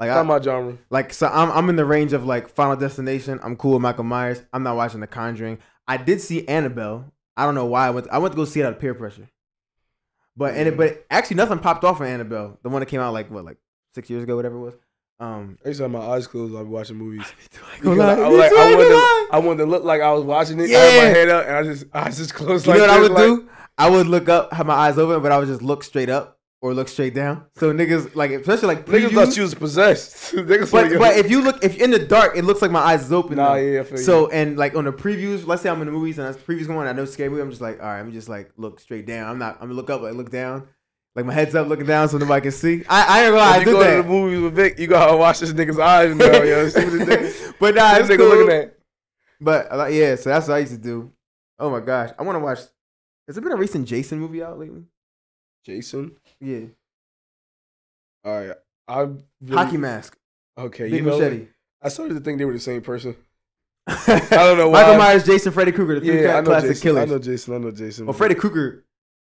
[SPEAKER 2] Like
[SPEAKER 1] Not
[SPEAKER 2] I,
[SPEAKER 1] my genre.
[SPEAKER 2] Like so, I'm I'm in the range of like Final Destination. I'm cool with Michael Myers. I'm not watching The Conjuring. I did see Annabelle. I don't know why I went. I went to go see it out of peer pressure. But and it, mm. but actually nothing popped off for Annabelle. The one that came out like what like six years ago, whatever it was. Um,
[SPEAKER 1] I used to have my eyes closed. while I be watching movies. I, I, like, I,
[SPEAKER 2] I
[SPEAKER 1] wanted to. I wanted to look like I was watching it. I had my head up and I just I just closed
[SPEAKER 2] you
[SPEAKER 1] like
[SPEAKER 2] know what I would
[SPEAKER 1] like-
[SPEAKER 2] do? I would look up, have my eyes open, but I would just look straight up or look straight down. So niggas like especially like
[SPEAKER 1] Niggas
[SPEAKER 2] previews-
[SPEAKER 1] thought you was possessed. Niggas
[SPEAKER 2] But
[SPEAKER 1] like,
[SPEAKER 2] but if you look if in the dark, it looks like my eyes is open.
[SPEAKER 1] Nah,
[SPEAKER 2] though.
[SPEAKER 1] yeah, I feel you.
[SPEAKER 2] So and like on the previews, let's say I'm in the movies and that's the previews going, on, I know scary movie. I'm just like, all right, I'm just like look straight down. I'm not. I'm gonna look up, like look down, like my head's up, looking down so nobody can see. I I ain't gonna lie, I did
[SPEAKER 1] go to
[SPEAKER 2] that.
[SPEAKER 1] the movies with Vic, you gotta watch this nigga's eyes now, yo. See what this nigga,
[SPEAKER 2] but nah,
[SPEAKER 1] this nigga
[SPEAKER 2] cool.
[SPEAKER 1] looking at.
[SPEAKER 2] But uh, like, yeah, so that's what I used to do. Oh my gosh, I want to watch. Has there been a recent Jason movie out lately?
[SPEAKER 1] Jason.
[SPEAKER 2] Yeah,
[SPEAKER 1] All right. I really,
[SPEAKER 2] Hockey Mask,
[SPEAKER 1] Okay,
[SPEAKER 2] Big
[SPEAKER 1] you know,
[SPEAKER 2] Machete.
[SPEAKER 1] I started to think they were the same person.
[SPEAKER 2] I
[SPEAKER 1] don't know why.
[SPEAKER 2] Michael Myers, Jason, Freddy Krueger, the three
[SPEAKER 1] Yeah,
[SPEAKER 2] classic
[SPEAKER 1] Jason.
[SPEAKER 2] killers.
[SPEAKER 1] I know Jason. I know Jason.
[SPEAKER 2] Well, Freddy Krueger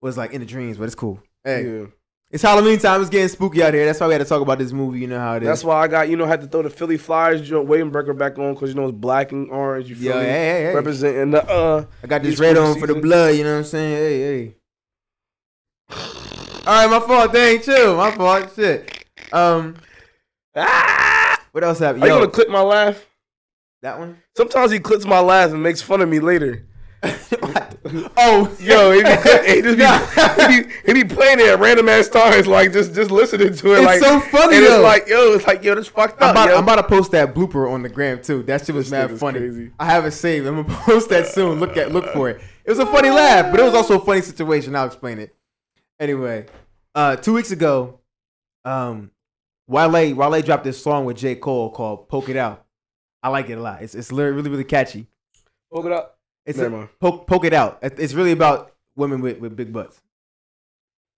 [SPEAKER 2] was like in the dreams, but it's cool. Hey,
[SPEAKER 1] Yeah.
[SPEAKER 2] It's Halloween time. It's getting spooky out here. That's why we had to talk about this movie. You know how it is.
[SPEAKER 1] That's why I got you know had to throw the Philly Flyers joint Wadenberger back on because you know it's black and orange. You feel
[SPEAKER 2] Yo,
[SPEAKER 1] me?
[SPEAKER 2] hey, hey, hey.
[SPEAKER 1] Representing the uh.
[SPEAKER 2] I got this red on for the blood. You know what I'm saying? Hey, hey. All right, my fault. Dang, chill. My fault. Shit. Um,
[SPEAKER 1] Ah!
[SPEAKER 2] what else happened?
[SPEAKER 1] Are you
[SPEAKER 2] Yo,
[SPEAKER 1] gonna clip my laugh?
[SPEAKER 2] that one.
[SPEAKER 1] Sometimes he clips my laugh and makes fun of me later.
[SPEAKER 2] Oh,
[SPEAKER 1] Yo, he be, he just be, he be, he be playing it at random ass times, like just just listening to it.
[SPEAKER 2] It's
[SPEAKER 1] like
[SPEAKER 2] so funny,
[SPEAKER 1] And
[SPEAKER 2] though.
[SPEAKER 1] it's like, yo, it's like, yo, this fucked
[SPEAKER 2] I'm
[SPEAKER 1] up.
[SPEAKER 2] about,
[SPEAKER 1] yo.
[SPEAKER 2] I'm about to post that blooper on the gram too. That shit was
[SPEAKER 1] This
[SPEAKER 2] mad
[SPEAKER 1] nigga's
[SPEAKER 2] funny.
[SPEAKER 1] crazy.
[SPEAKER 2] I have it saved. I'm gonna post that soon. Look at look for it. It was a funny laugh, but it was also a funny situation. I'll explain it. Anyway, uh, two weeks ago, um, Wale Wale dropped this song with J Cole called "Poke It Out." I like it a lot. It's it's really really, really catchy.
[SPEAKER 1] Poke it up.
[SPEAKER 2] It's a, poke poke it out. It's really about women with, with big butts.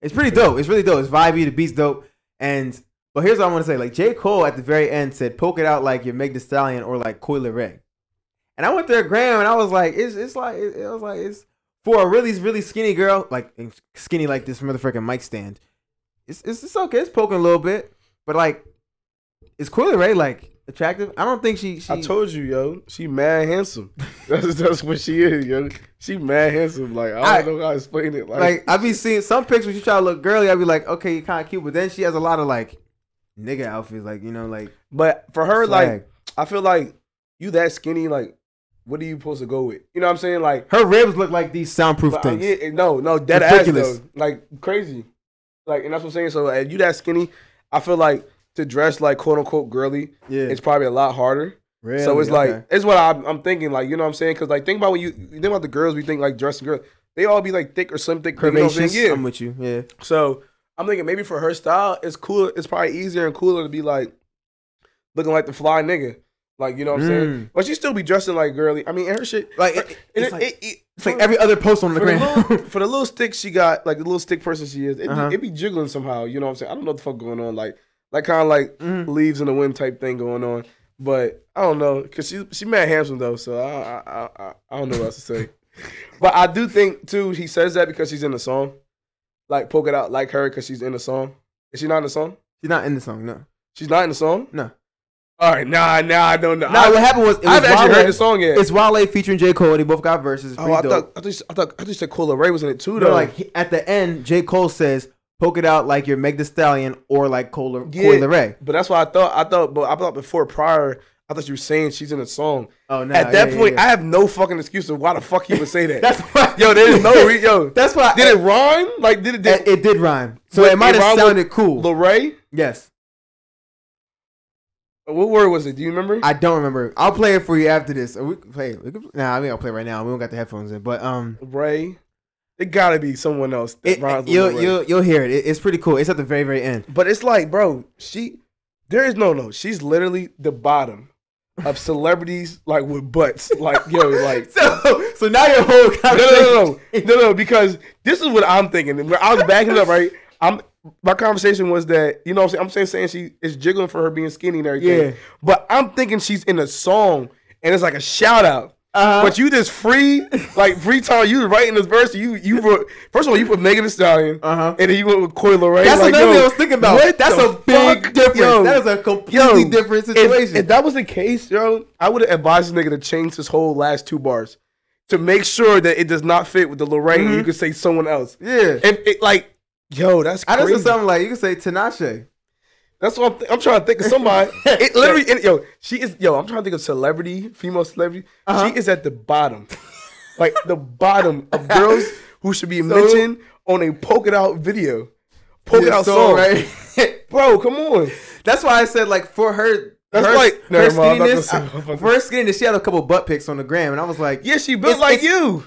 [SPEAKER 2] It's pretty dope. It's really dope. It's vibey. The beat's dope. And but here's what I want to say. Like J Cole at the very end said, "Poke it out like you're Meg Thee Stallion or like Coi Leray." And I went to Graham and I was like, "It's it's like it, it was like it's for a really really skinny girl, like skinny like this motherfucking mic stand. It's it's, it's okay. It's poking a little bit, but like, is Coi Leray like attractive? I don't think she. she
[SPEAKER 1] I told you, yo, she mad handsome. That's that's what she is, yo. She mad handsome. Like I
[SPEAKER 2] I-
[SPEAKER 1] don't know how to explain it. Like,
[SPEAKER 2] like I be seeing some pictures she try to look girly. I be like, okay, you kind of cute, but then she has a lot of like nigga outfits, like you know, like
[SPEAKER 1] but for her,
[SPEAKER 2] swag.
[SPEAKER 1] like I feel like you that skinny. Like, what are you supposed to go with? You know what I'm saying? Like,
[SPEAKER 2] her ribs look like these soundproof
[SPEAKER 1] uh,
[SPEAKER 2] things.
[SPEAKER 1] yeah, no, no, dead
[SPEAKER 2] Ridiculous.
[SPEAKER 1] ass though. Like crazy. Like, and that's what I'm saying. So, if you that skinny, I feel like to dress like quote unquote girly,
[SPEAKER 2] Yeah,
[SPEAKER 1] it's probably a lot harder.
[SPEAKER 2] really?
[SPEAKER 1] So it's
[SPEAKER 2] Okay.
[SPEAKER 1] like it's what I'm, I'm thinking. Like you know what I'm saying? Because like think about when you, you think about the girls we think like dressing girls, they all be like thick or slim thick. You know what I'm
[SPEAKER 2] curvaceous.
[SPEAKER 1] Yeah.
[SPEAKER 2] I'm with you. Yeah,
[SPEAKER 1] So I'm thinking maybe for her style, it's cool. It's probably easier and cooler to be like looking like the fly nigga. Like you know what I'm saying?
[SPEAKER 2] Mm.
[SPEAKER 1] But she still be dressing like girly. I mean, and her shit.
[SPEAKER 2] like
[SPEAKER 1] it-
[SPEAKER 2] it,
[SPEAKER 1] it-
[SPEAKER 2] it's, like,
[SPEAKER 1] it- it-
[SPEAKER 2] it's like every other post on the gram.
[SPEAKER 1] little, for the little stick she got, like the little stick person she is, it,
[SPEAKER 2] Uh-huh.
[SPEAKER 1] be, it be jiggling somehow. You know what I'm saying? I don't know what the fuck going on. Like, like kind of like
[SPEAKER 2] Mhm.
[SPEAKER 1] leaves in the wind type thing going on. But I don't know because she she mad handsome though. So I I, I I don't know what else to say. but I do think too he says that because she's in the song, like poke it out like her because she's in the song. Is she not in the song?
[SPEAKER 2] She's not in the song. No,
[SPEAKER 1] She's not in the song.
[SPEAKER 2] no.
[SPEAKER 1] All right, nah, nah, I don't know.
[SPEAKER 2] Nah,
[SPEAKER 1] I,
[SPEAKER 2] what happened was it
[SPEAKER 1] I haven't actually heard the song yet.
[SPEAKER 2] It's Wale featuring J Cole. And they both got verses. It's
[SPEAKER 1] oh, I thought I thought, I thought I thought you said Coi Leray was in it too
[SPEAKER 2] No,
[SPEAKER 1] though.
[SPEAKER 2] like he- at the end, J Cole says, "Poke it out like you're Meg Thee Stallion or like Coyle
[SPEAKER 1] Yeah.
[SPEAKER 2] Coi Leray."
[SPEAKER 1] But that's why I thought. I thought, but I thought before prior, I thought you were saying she's in a song.
[SPEAKER 2] Oh no!
[SPEAKER 1] At that
[SPEAKER 2] yeah, yeah,
[SPEAKER 1] point,
[SPEAKER 2] yeah.
[SPEAKER 1] I have no fucking excuse of why the fuck he would say that.
[SPEAKER 2] that's why.
[SPEAKER 1] yo, there's no re- yo.
[SPEAKER 2] That's why.
[SPEAKER 1] Did it rhyme? Like did it?
[SPEAKER 2] It,
[SPEAKER 1] Did
[SPEAKER 2] it did rhyme, so it might have sounded cool.
[SPEAKER 1] Lorray?
[SPEAKER 2] yes,
[SPEAKER 1] What word was it? Do you remember?
[SPEAKER 2] I don't remember. I'll play it for you after this. Or we can play. it. We can, nah, I mean I'll play it right now. We don't got the headphones in, but um,
[SPEAKER 1] Ray. It gotta be someone else. That
[SPEAKER 2] it,
[SPEAKER 1] rhymes with
[SPEAKER 2] you'll you'll you'll hear it. it. It's pretty cool. It's at the very very end.
[SPEAKER 1] But it's like, bro, she. There is no no. She's literally the bottom of celebrities like with butts. Like yo, like
[SPEAKER 2] So so now your whole
[SPEAKER 1] no, no, no, no, no, no, because this is what I'm thinking. Where I was backing it up, right? I'm my conversation was that you know what I'm saying. I'm saying saying she is jiggling for her being skinny and everything.
[SPEAKER 2] Yeah.
[SPEAKER 1] But I'm thinking she's in a song and it's like a shout out.
[SPEAKER 2] Uh-huh.
[SPEAKER 1] But you just free, like free time. You writing this verse. You you first of all you put Megan Thee Stallion,
[SPEAKER 2] Uh-huh.
[SPEAKER 1] and then you went with Coi Leray.
[SPEAKER 2] That's
[SPEAKER 1] like,
[SPEAKER 2] another thing I was thinking about. That's a big
[SPEAKER 1] fuck?
[SPEAKER 2] difference.
[SPEAKER 1] Yo,
[SPEAKER 2] that is a completely
[SPEAKER 1] yo,
[SPEAKER 2] different situation.
[SPEAKER 1] If, that was the case, yo, I would have advised this nigga to change his whole last two bars to make sure that it does not fit with the Lorraine.
[SPEAKER 2] Mhm.
[SPEAKER 1] You could say someone else.
[SPEAKER 2] yeah.
[SPEAKER 1] If it like, yo, that's
[SPEAKER 2] I
[SPEAKER 1] crazy.
[SPEAKER 2] just said something like you could say Tinashe.
[SPEAKER 1] That's what I'm, th- I'm trying to think of somebody. it literally, yo, she is, yo, I'm trying to think of celebrity, female celebrity.
[SPEAKER 2] Uh-huh.
[SPEAKER 1] She is at the bottom, like the bottom of girls who should be
[SPEAKER 2] So-
[SPEAKER 1] mentioned on a poke it out video, poke it
[SPEAKER 2] Yeah,
[SPEAKER 1] out
[SPEAKER 2] so,
[SPEAKER 1] song,
[SPEAKER 2] right?
[SPEAKER 1] bro. Come on,
[SPEAKER 2] That's why I said like for her.
[SPEAKER 1] That's
[SPEAKER 2] her,
[SPEAKER 1] like-
[SPEAKER 2] her
[SPEAKER 1] I'm
[SPEAKER 2] skinniness. I- for her skinniness, she had a couple butt pics on the gram, and I was like,
[SPEAKER 1] yeah, she built
[SPEAKER 2] It's-
[SPEAKER 1] like
[SPEAKER 2] it's-
[SPEAKER 1] you.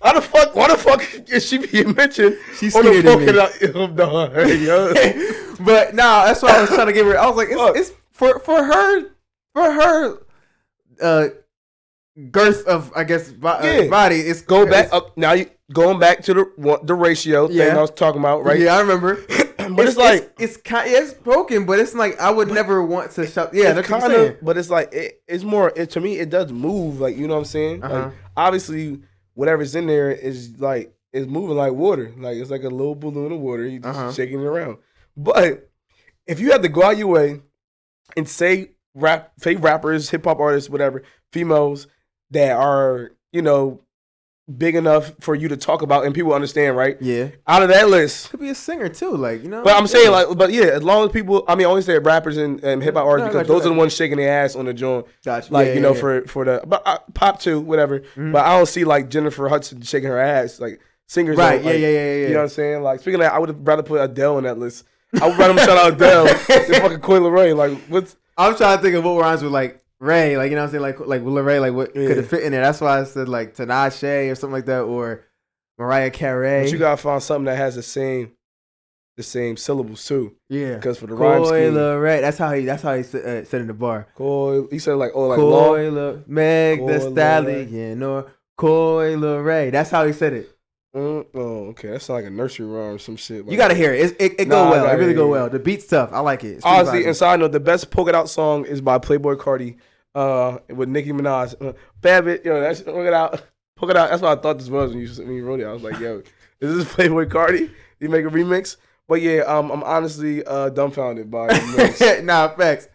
[SPEAKER 1] Why the fuck? Why the fuck is she being mentioned?
[SPEAKER 2] She's
[SPEAKER 1] the
[SPEAKER 2] skinnier me.
[SPEAKER 1] it out? Yo, no, hey,
[SPEAKER 2] but nah, that's why I was trying to give her. I was like, it's, it's for for her for her uh girth of I guess bo- uh, body. It's
[SPEAKER 1] Go back
[SPEAKER 2] it's-
[SPEAKER 1] up now. You going back to the the ratio thing I was talking about, right?
[SPEAKER 2] Yeah, I remember.
[SPEAKER 1] But it's, like
[SPEAKER 2] it's, it's kind it's broken, but it's like I would never want to shout. Yeah, that's
[SPEAKER 1] kind
[SPEAKER 2] what I'm saying.
[SPEAKER 1] of, but it's like it, it's more. It, to me, it does move. Like you know what I'm saying.
[SPEAKER 2] Uh-huh.
[SPEAKER 1] Like obviously, whatever's in there is like is moving like water. Like it's like a little balloon of water. You just
[SPEAKER 2] Uh-huh.
[SPEAKER 1] shaking it around. But if you had to go out your way and say rap, fake rappers, hip hop artists, whatever, females that are you know big enough for you to talk about and people understand, right?
[SPEAKER 2] Yeah.
[SPEAKER 1] Out of that list.
[SPEAKER 2] Could be a singer too, like you know.
[SPEAKER 1] But I'm saying
[SPEAKER 2] Yeah.
[SPEAKER 1] like, but yeah, as long as people, I mean, I always say rappers and, and hip hop artists
[SPEAKER 2] No,
[SPEAKER 1] because those are the ones shaking their ass on the joint,
[SPEAKER 2] Gotcha.
[SPEAKER 1] like
[SPEAKER 2] Yeah,
[SPEAKER 1] you know,
[SPEAKER 2] yeah.
[SPEAKER 1] for for the but uh, pop too, whatever.
[SPEAKER 2] Mhm.
[SPEAKER 1] But I don't see like Jennifer Hudson shaking her ass, like singers.
[SPEAKER 2] right.
[SPEAKER 1] don't,
[SPEAKER 2] Yeah,
[SPEAKER 1] like,
[SPEAKER 2] yeah, yeah, yeah.
[SPEAKER 1] You know what I'm saying? Like speaking of that, I would have rather put Adele on that list. I would rather shout out Adele than fucking Coi Leray. Like what's
[SPEAKER 2] I'm trying to think of what rhymes with like Ray, like you know what I'm saying, like like Willa Ray, like what
[SPEAKER 1] Yeah.
[SPEAKER 2] could have fit in there. That's why I said like Tinashe or something like that, or Mariah Carey.
[SPEAKER 1] but you gotta find something that has the same the same syllables too.
[SPEAKER 2] yeah,
[SPEAKER 1] Because for the rhyme scheme,
[SPEAKER 2] Ray. That's how he. That's how he said, uh, said in the bar.
[SPEAKER 1] Coil, he said like oh like long.
[SPEAKER 2] Coil, Meg
[SPEAKER 1] Thee
[SPEAKER 2] Stallion, or Coi Leray. That's how he said it.
[SPEAKER 1] Mm, oh, okay. That sounds like a nursery rhyme or some shit.
[SPEAKER 2] You gotta hear it. It, it, it
[SPEAKER 1] Nah,
[SPEAKER 2] go well. It really go well. The beat's tough. I like it. It's
[SPEAKER 1] Honestly, and side note, the best polka dot song is by Playboi Carti uh, with Nicki Minaj. Uh, Babbitt, yo, that's polka dot. Polka dot. That's what I thought this was when you when you wrote it. I was like, yo, is this Playboi Carti? You make a remix? But yeah, um, I'm honestly uh, dumbfounded by
[SPEAKER 2] nah, facts.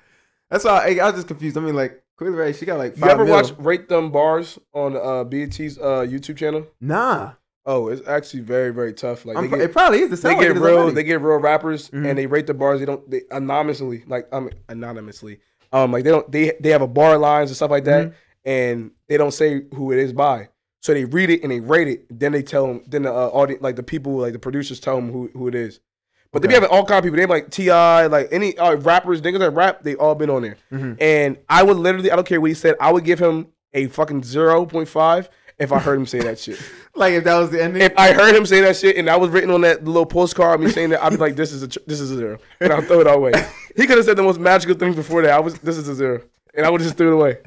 [SPEAKER 2] That's why I, I was just confused. I mean, like Coi Leray, she got like
[SPEAKER 1] You ever
[SPEAKER 2] mil.
[SPEAKER 1] watch Rate Them Bars on uh, BET's uh, YouTube channel?
[SPEAKER 2] Nah,
[SPEAKER 1] Oh, it's actually very very tough. Like they get,
[SPEAKER 2] it probably is. The
[SPEAKER 1] they
[SPEAKER 2] sound like
[SPEAKER 1] get real they get real rappers
[SPEAKER 2] Mhm.
[SPEAKER 1] and they rate the bars they don't they anonymously like um anonymously um like they don't they they have a bar lines and stuff like that
[SPEAKER 2] Mm-hmm.
[SPEAKER 1] and they don't say who it is by so they read it and they rate it then they tell them then the uh, audience like the people like the producers tell them who, who it is but they be
[SPEAKER 2] Okay.
[SPEAKER 1] having all kind of people they have like Ti like any uh, rappers niggas that rap they all been on there
[SPEAKER 2] Mhm.
[SPEAKER 1] and I would literally I don't care what he said I would give him a fucking zero point five if I heard him say that shit.
[SPEAKER 2] Like if that was the ending.
[SPEAKER 1] If I heard him say that shit and that was written on that little postcard, me saying that, I'd be like, "This is a tr- this is a zero, and I'll throw it away. He could have said the most magical thing before that. I was, "This is a zero, and I would just throw it away,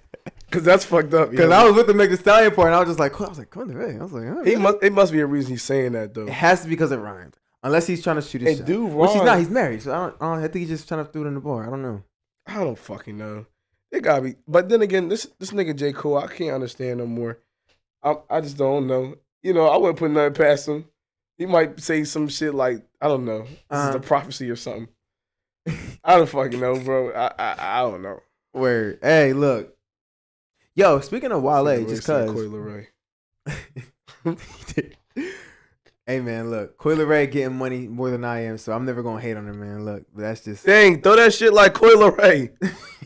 [SPEAKER 1] because that's fucked up.
[SPEAKER 2] Because
[SPEAKER 1] yo.
[SPEAKER 2] I was with the Meg Thee Stallion part, and I was just like, I was like, Coi Leray. I was like, oh,
[SPEAKER 1] he
[SPEAKER 2] really?
[SPEAKER 1] must. It must be a reason he's saying that though.
[SPEAKER 2] It has to be because it rhymed. Unless he's trying to shoot his
[SPEAKER 1] It
[SPEAKER 2] shot.
[SPEAKER 1] do
[SPEAKER 2] Which he's not. He's married, so I don't. I, don't, I think he's just trying to throw it in the bar. I don't know.
[SPEAKER 1] I don't fucking know. It gotta be. But then again, this this nigga J Cole, I can't understand no more. I I just don't know. You know, I wouldn't put nothing past him. He might say some shit like I don't know. This
[SPEAKER 2] Uh-huh.
[SPEAKER 1] is a prophecy or something. I don't fucking know, bro. I I, I don't know.
[SPEAKER 2] Word. Hey, look. Yo, speaking of Wale,
[SPEAKER 1] Really
[SPEAKER 2] just
[SPEAKER 1] say
[SPEAKER 2] cause.
[SPEAKER 1] Coi Leray.
[SPEAKER 2] hey man, look, Coi Leray getting money more than I am, so I'm never gonna hate on him, man. Look, but that's just
[SPEAKER 1] Dang, throw that shit like Coi Leray.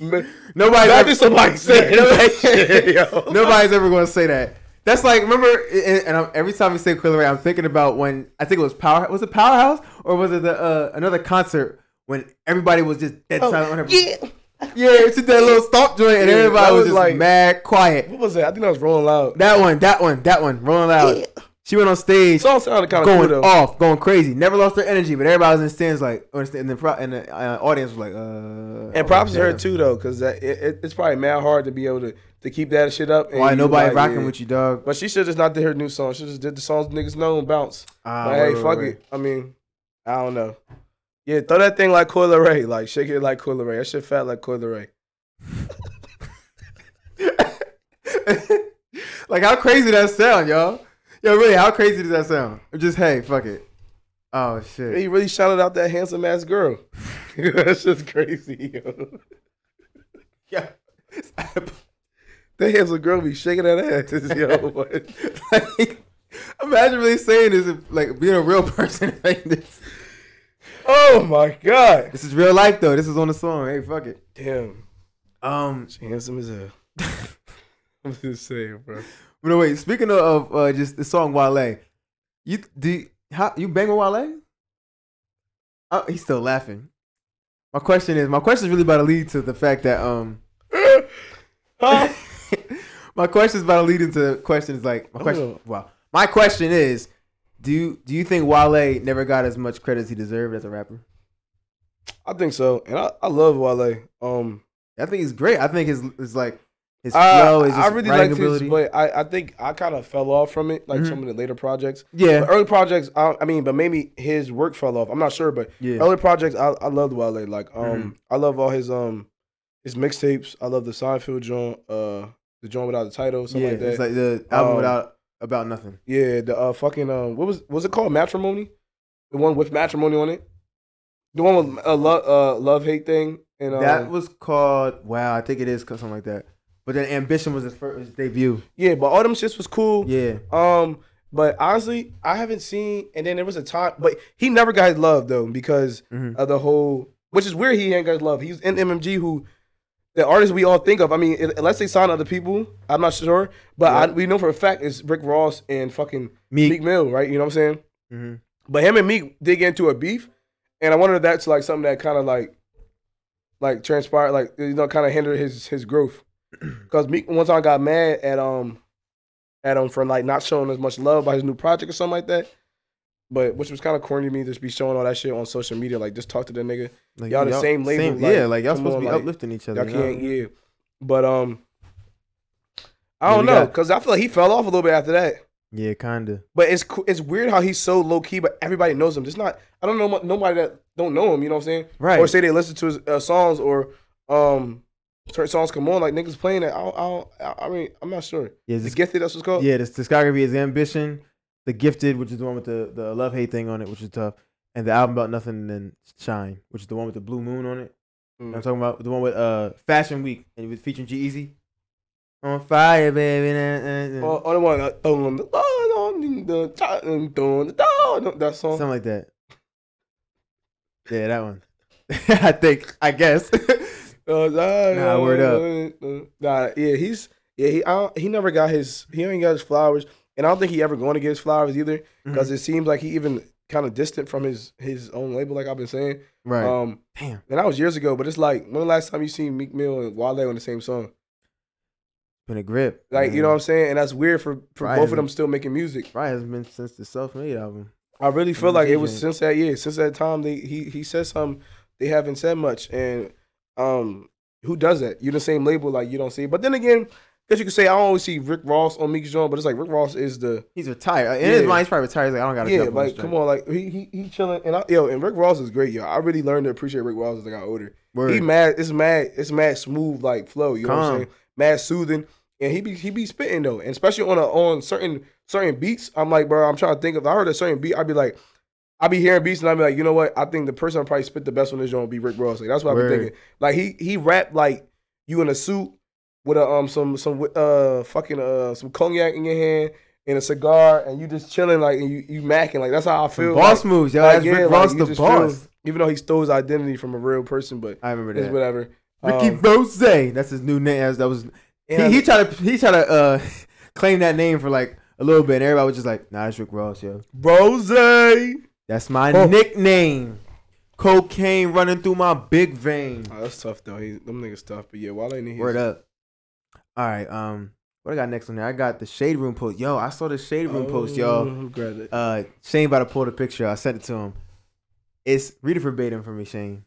[SPEAKER 1] Man,
[SPEAKER 2] nobody.
[SPEAKER 1] Imagine somebody that shit.
[SPEAKER 2] Nobody's ever gonna say that. That's like remember, and, every time we say Coi Leray, I'm thinking about when I think it was Power. Was it Powerhouse or was it the uh, another concert when everybody was just dead silent on her?
[SPEAKER 1] Oh, Yeah.
[SPEAKER 2] yeah, it's just that little stomp joint, and
[SPEAKER 1] Yeah,
[SPEAKER 2] everybody was,
[SPEAKER 1] was
[SPEAKER 2] just
[SPEAKER 1] like-
[SPEAKER 2] mad quiet.
[SPEAKER 1] What was that? I think that was Rolling Loud.
[SPEAKER 2] That one, that one, that one, rolling loud. She went on stage.
[SPEAKER 1] song sounded kind of
[SPEAKER 2] going
[SPEAKER 1] though.
[SPEAKER 2] off, going crazy. Never lost her energy, but everybody was in the stands like, or in the, pro- and the uh, audience was like, uh.
[SPEAKER 1] And props to her too though, because it, it, it's probably mad hard to be able to, to keep that shit up. and
[SPEAKER 2] Why nobody
[SPEAKER 1] like,
[SPEAKER 2] rocking
[SPEAKER 1] yeah.
[SPEAKER 2] with you, dog?
[SPEAKER 1] But she should just not did her new song. She just did the songs niggas know and bounce. But
[SPEAKER 2] word,
[SPEAKER 1] hey, fuck it. I mean, I don't know. Yeah, throw that thing like Coi Leray. Like shake it like Coi Leray. That shit fat like Coi Leray.
[SPEAKER 2] like how crazy that sound, y'all? Yo, really, how crazy does that sound? Just hey, fuck it. Oh shit.
[SPEAKER 1] He really shouted out that handsome ass girl. That's just crazy, yo.
[SPEAKER 2] Yeah.
[SPEAKER 1] That handsome girl be shaking that ass, yo.
[SPEAKER 2] Like, imagine really saying this, like being a real person like this.
[SPEAKER 1] Oh my god.
[SPEAKER 2] This is real life though. This is on the song. Hey, fuck it.
[SPEAKER 1] Damn.
[SPEAKER 2] Um,
[SPEAKER 1] She handsome as hell. I'm just saying, bro.
[SPEAKER 2] But no, wait. Speaking of uh, just the song Wale, you do you, how you bang with Wale? Oh, he's still laughing. My question is, my question is really about to lead to the fact that um,
[SPEAKER 1] Huh?
[SPEAKER 2] my question is about to lead into questions like my question.
[SPEAKER 1] Oh.
[SPEAKER 2] Well, my question is, do you do you think Wale never got as much credit as he deserved as a rapper?
[SPEAKER 1] I think so, and I, I love Wale. Um,
[SPEAKER 2] I think he's great. I think his is like his
[SPEAKER 1] I,
[SPEAKER 2] flow is
[SPEAKER 1] I really like
[SPEAKER 2] ability.
[SPEAKER 1] his, but I, I think I kind of fell off from it, like
[SPEAKER 2] Mhm.
[SPEAKER 1] some of the later projects.
[SPEAKER 2] yeah,
[SPEAKER 1] The early projects, I, I mean, but maybe his work fell off. I'm not sure, but
[SPEAKER 2] yeah.
[SPEAKER 1] early projects, I, I loved Wale. Like, um,
[SPEAKER 2] Mhm.
[SPEAKER 1] I love all his um, his mixtapes. I love the Seinfeld joint, uh, the joint without the title, something
[SPEAKER 2] yeah,
[SPEAKER 1] like that.
[SPEAKER 2] it's like the album
[SPEAKER 1] Um,
[SPEAKER 2] without about nothing.
[SPEAKER 1] Yeah, the uh, fucking um, what was was it called? Matrimony, the one with matrimony on it, the one with a love uh, love hate thing, and um,
[SPEAKER 2] that was called. Wow, I think it is something like that. But then Ambition was his first his debut.
[SPEAKER 1] yeah, but all them shits was cool.
[SPEAKER 2] Yeah,
[SPEAKER 1] Um, but honestly, I haven't seen. And then there was a time, but he never got his love though because
[SPEAKER 2] Mhm.
[SPEAKER 1] of the whole, which is weird. He ain't got his love. He's in MMG, who the artists we all think of. I mean, un- unless they sign other people, I'm not sure. But I, we know for a fact it's Rick Ross and fucking
[SPEAKER 2] Meek.
[SPEAKER 1] Meek Mill, right? You know what I'm saying?
[SPEAKER 2] hmm
[SPEAKER 1] But him and Meek did get into a beef, and I wonder if that's like something that kind of like, like transpired, like you know, kind of hindered his his growth. Because one time got mad at um, at him for like not showing as much love by his new project or something like that. But which was kind of corny to me, just be showing all that shit on social media. Like, just talk to the nigga.
[SPEAKER 2] Like,
[SPEAKER 1] Y'all the same label, like,
[SPEAKER 2] yeah, like y'all supposed
[SPEAKER 1] on,
[SPEAKER 2] to be
[SPEAKER 1] like,
[SPEAKER 2] uplifting each other.
[SPEAKER 1] Y'all can't, yeah. But um, I don't know, because I feel like he fell off a little bit after that.
[SPEAKER 2] Yeah, kinda.
[SPEAKER 1] But it's it's weird how he's so low key, but everybody knows him. Just not I don't know nobody that don't know him. You know what I'm saying?
[SPEAKER 2] Right.
[SPEAKER 1] Or say they listen to his uh, songs or um certain songs come on like niggas playing it. I don't, I, I mean I'm not sure.
[SPEAKER 2] Yeah,
[SPEAKER 1] The
[SPEAKER 2] this,
[SPEAKER 1] gifted that's what's called.
[SPEAKER 2] yeah. This discography is Ambition, The Gifted, which is the one with the the love hate thing on it, which is tough, and the album about nothing and then Shine, which is the one with the blue moon on it. You know I'm
[SPEAKER 1] Mm.
[SPEAKER 2] talking about the one with uh Fashion Week and with featuring G-Eazy. On fire, baby. nah, nah, nah.
[SPEAKER 1] Or, or the one uh, on the on the top the that song.
[SPEAKER 2] Something like that. Yeah, that one. I think. I guess.
[SPEAKER 1] Uh,
[SPEAKER 2] Nah, word
[SPEAKER 1] up. Nah, yeah, he's yeah he I he never got his he ain't got his flowers, and I don't think he ever going to get his flowers either because
[SPEAKER 2] Mm-hmm.
[SPEAKER 1] it seems like he even kind of distant from his his own label, like I've been saying.
[SPEAKER 2] right.
[SPEAKER 1] Um,
[SPEAKER 2] Damn.
[SPEAKER 1] and that was years ago, but it's like when the last time you seen Meek Mill and Wale on the same song?
[SPEAKER 2] Been a grip.
[SPEAKER 1] Like you know what I'm saying, and that's weird for for both of them still making music.
[SPEAKER 2] Right, hasn't been since the self made album.
[SPEAKER 1] I really feel
[SPEAKER 2] And
[SPEAKER 1] like it was since that year, since that time they he he said something they haven't said much, and um, who does that? You're the same label, like you don't see. But then again, because you could say I don't always see Rick Ross on Meek's joint, but it's like Rick Ross is the
[SPEAKER 2] He's retired. In his
[SPEAKER 1] Yeah.
[SPEAKER 2] mind, he's probably retired. He's like, I don't got to
[SPEAKER 1] yeah, like come on, like he he he chilling, and I, yo, and Rick Ross is great, yo. I really learned to appreciate Rick Ross as I got older.
[SPEAKER 2] Word.
[SPEAKER 1] He mad, it's mad, it's mad smooth like flow. You know what I'm saying? Mad soothing, and he be he be spitting though, and especially on a, on certain certain beats. I'm like, bro, I'm trying to think of. I heard a certain beat, I'd be like, I be hearing beats, and I'd be like, you know what? I think the person that probably spit the best on this joint would be Rick Ross. Like that's what I've been thinking. Like he he rap like you in a suit with a um some some uh fucking uh some cognac in your hand and a cigar, and you just chilling like and you you macking like that's how I feel.
[SPEAKER 2] boss
[SPEAKER 1] like,
[SPEAKER 2] moves, yo.
[SPEAKER 1] like,
[SPEAKER 2] That's
[SPEAKER 1] yeah,
[SPEAKER 2] Rick Ross,
[SPEAKER 1] you
[SPEAKER 2] the boss.
[SPEAKER 1] feel- even though he stole his identity from a real person, but
[SPEAKER 2] I remember
[SPEAKER 1] it's
[SPEAKER 2] that.
[SPEAKER 1] whatever.
[SPEAKER 2] Ricky
[SPEAKER 1] Um,
[SPEAKER 2] Rose. That's his new name. That was. He, he tried to he tried to uh, claim that name for like a little bit, and everybody was just like, "Nah, it's Rick Ross, yo.
[SPEAKER 1] Rose. Oh,
[SPEAKER 2] That's my
[SPEAKER 1] Oh.
[SPEAKER 2] nickname. Cocaine running through my big vein."
[SPEAKER 1] that's tough though. He, them niggas tough, but yeah, Wale ain't in here.
[SPEAKER 2] Word up. All right. Um, what I got next on there? I got the shade room post. Yo, I saw the shade room post, y'all.
[SPEAKER 1] Oh, grab it.
[SPEAKER 2] Uh, Shane about to pull the picture. I sent it to him. It's read it verbatim for me, Shane.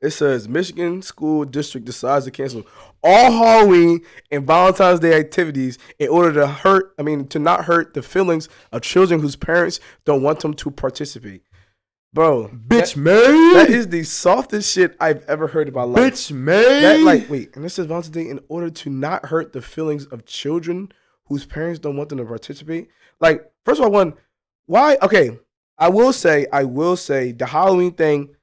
[SPEAKER 1] It says Michigan school district decides to cancel all Halloween and Valentine's Day activities in order to hurt, I mean, to not hurt the feelings of children whose parents don't want them to participate. Bro,
[SPEAKER 2] Bitch
[SPEAKER 1] that,
[SPEAKER 2] made.
[SPEAKER 1] that is the softest shit I've ever heard in my life.
[SPEAKER 2] bitch man,
[SPEAKER 1] That like wait, and this says Valentine's Day in order to not hurt the feelings of children whose parents don't want them to participate. Like, first of all, one, why? Okay, I will say, I will say, the Halloween thing,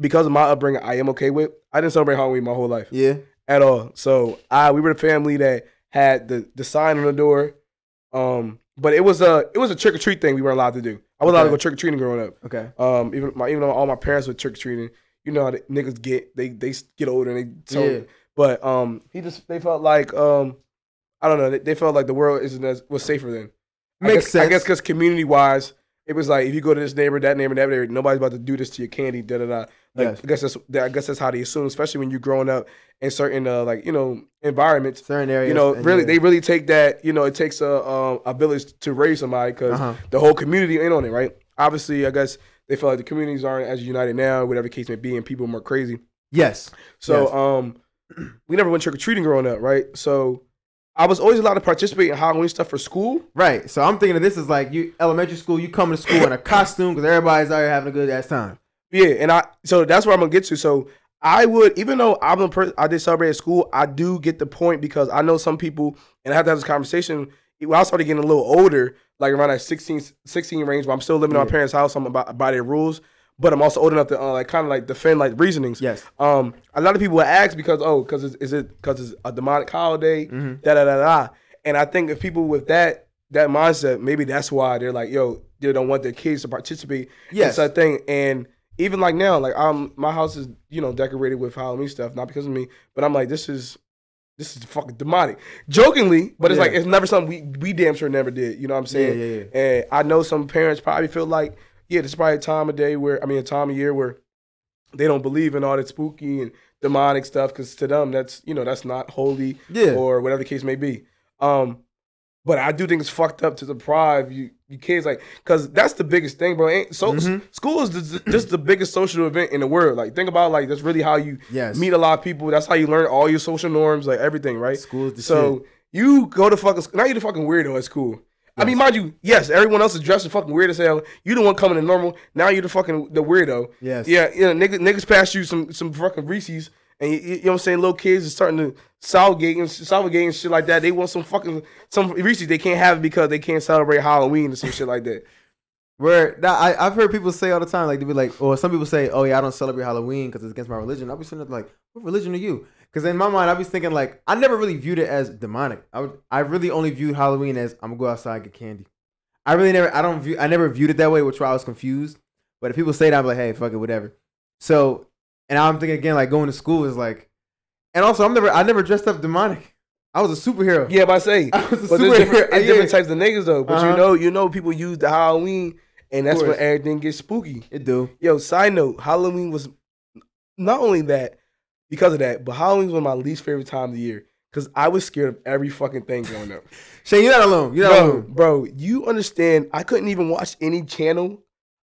[SPEAKER 1] because of my upbringing, I am okay with. I didn't celebrate Halloween my whole life
[SPEAKER 2] yeah.
[SPEAKER 1] at all. So I we were the family that had the the sign on the door. Um, but it was a it was a trick or treat thing we weren't allowed to do. I was allowed to go trick or treating growing up.
[SPEAKER 2] Okay.
[SPEAKER 1] Um, even my even though all my parents were trick or treating, you know how the niggas get they they get older and they.
[SPEAKER 2] Yeah.
[SPEAKER 1] But um, he just they felt like um, I don't know. They, they felt like the world isn't as was safer then. I
[SPEAKER 2] Makes
[SPEAKER 1] sense. I guess because community wise, it was like if you go to this neighbor, that neighbor, that neighbor, nobody's about to do this to your candy. Da da da. Like
[SPEAKER 2] Yes.
[SPEAKER 1] I guess that's I guess that's how they assume, especially when you're growing up in certain uh like you know environments.
[SPEAKER 2] Certain areas.
[SPEAKER 1] You know, really,
[SPEAKER 2] yeah.
[SPEAKER 1] they really take that. You know, it takes a um, ability to raise somebody because
[SPEAKER 2] Uh-huh.
[SPEAKER 1] the whole community in on it, right? Obviously, I guess they feel like the communities aren't as united now, whatever case may be, and people are more crazy.
[SPEAKER 2] Yes.
[SPEAKER 1] So,
[SPEAKER 2] Yes.
[SPEAKER 1] um, we never went trick or treating growing up, right? So, I was always allowed to participate in Halloween stuff for school.
[SPEAKER 2] Right. So I'm thinking of this as like you elementary school. You come to school in a costume because everybody's out here having a good ass time.
[SPEAKER 1] Yeah, and I so that's where I'm gonna get to. So I would, even though I'm a person, I did celebrate at school. I do get the point because I know some people, and I have to have this conversation. when I started getting a little older, like around that 16, 16 range, but I'm still living in my parents' house. I'm about by their rules, but I'm also old enough to uh, like kind of like defend like reasonings.
[SPEAKER 2] Yes.
[SPEAKER 1] Um, a lot of people will ask because oh, because is, is it because it's a demonic holiday?
[SPEAKER 2] Mhm.
[SPEAKER 1] Da da da da. And I think if people with that that mindset, maybe that's why they're like, yo, they don't want their kids to participate.
[SPEAKER 2] Yes.
[SPEAKER 1] in such thing. And even like now, like um, my house is you know decorated with Halloween stuff, not because of me, but I'm like, this is. This is fucking demonic, jokingly, but it's
[SPEAKER 2] Yeah.
[SPEAKER 1] like it's never something we we damn sure never did. You know what I'm saying?
[SPEAKER 2] Yeah, yeah,
[SPEAKER 1] And I know some parents probably feel like, yeah, is probably a time of day where I mean a time of year where they don't believe in all that spooky and demonic stuff because to them that's you know that's not holy
[SPEAKER 2] Yeah.
[SPEAKER 1] or whatever the case may be. Um, but I do think it's fucked up to deprive you, you kids like because that's the biggest thing, bro. Ain't, so
[SPEAKER 2] Mhm.
[SPEAKER 1] school is just, just the biggest social event in the world. Like think about like that's really how you
[SPEAKER 2] Yes.
[SPEAKER 1] meet a lot of people. That's how you learn all your social norms, like everything, right?
[SPEAKER 2] School is the
[SPEAKER 1] So
[SPEAKER 2] shit.
[SPEAKER 1] you go to fucking now you're the fucking weirdo at school. I mean, mind you, yes, everyone else is dressed fucking weird as hell. You the one coming in normal. Now you're the fucking the weirdo.
[SPEAKER 2] Yes.
[SPEAKER 1] Yeah, you know, niggas, niggas pass you some some fucking Reese's, and you, you know what I'm saying. Little kids are starting to salivate and salivate and shit like that. They want some fucking some Reese's. They can't have it because they can't celebrate Halloween or some shit like that.
[SPEAKER 2] Where now I, I've heard people say all the time, like they be like, or some people say, "Oh yeah, I don't celebrate Halloween because it's against my religion." I'll be sitting there like, "What religion are you?" Because in my mind, I was thinking like, I never really viewed it as demonic. I would, I really only viewed Halloween as I'm gonna go outside and get candy. I really never, I don't view, I never viewed it that way, which why I was confused. But if people say that, I'm like, hey, fuck it, whatever. So, and I'm thinking again, like going to school is like, and also I'm never, I never dressed up demonic. I was a superhero.
[SPEAKER 1] Yeah, but I say,
[SPEAKER 2] I was a
[SPEAKER 1] but there's different,
[SPEAKER 2] superhero.
[SPEAKER 1] it's
[SPEAKER 2] Yeah.
[SPEAKER 1] different types of niggas though. But
[SPEAKER 2] Uh-huh.
[SPEAKER 1] you know, you know, people use the Halloween, and that's when everything gets spooky.
[SPEAKER 2] It do.
[SPEAKER 1] Yo, side note, Halloween was not only that, because of that, but Halloween was one of my least favorite times of the year. Cause I was scared of every fucking thing growing up.
[SPEAKER 2] Shane, you're not alone. You're not
[SPEAKER 1] bro,
[SPEAKER 2] alone.
[SPEAKER 1] bro, you understand? I couldn't even watch any channel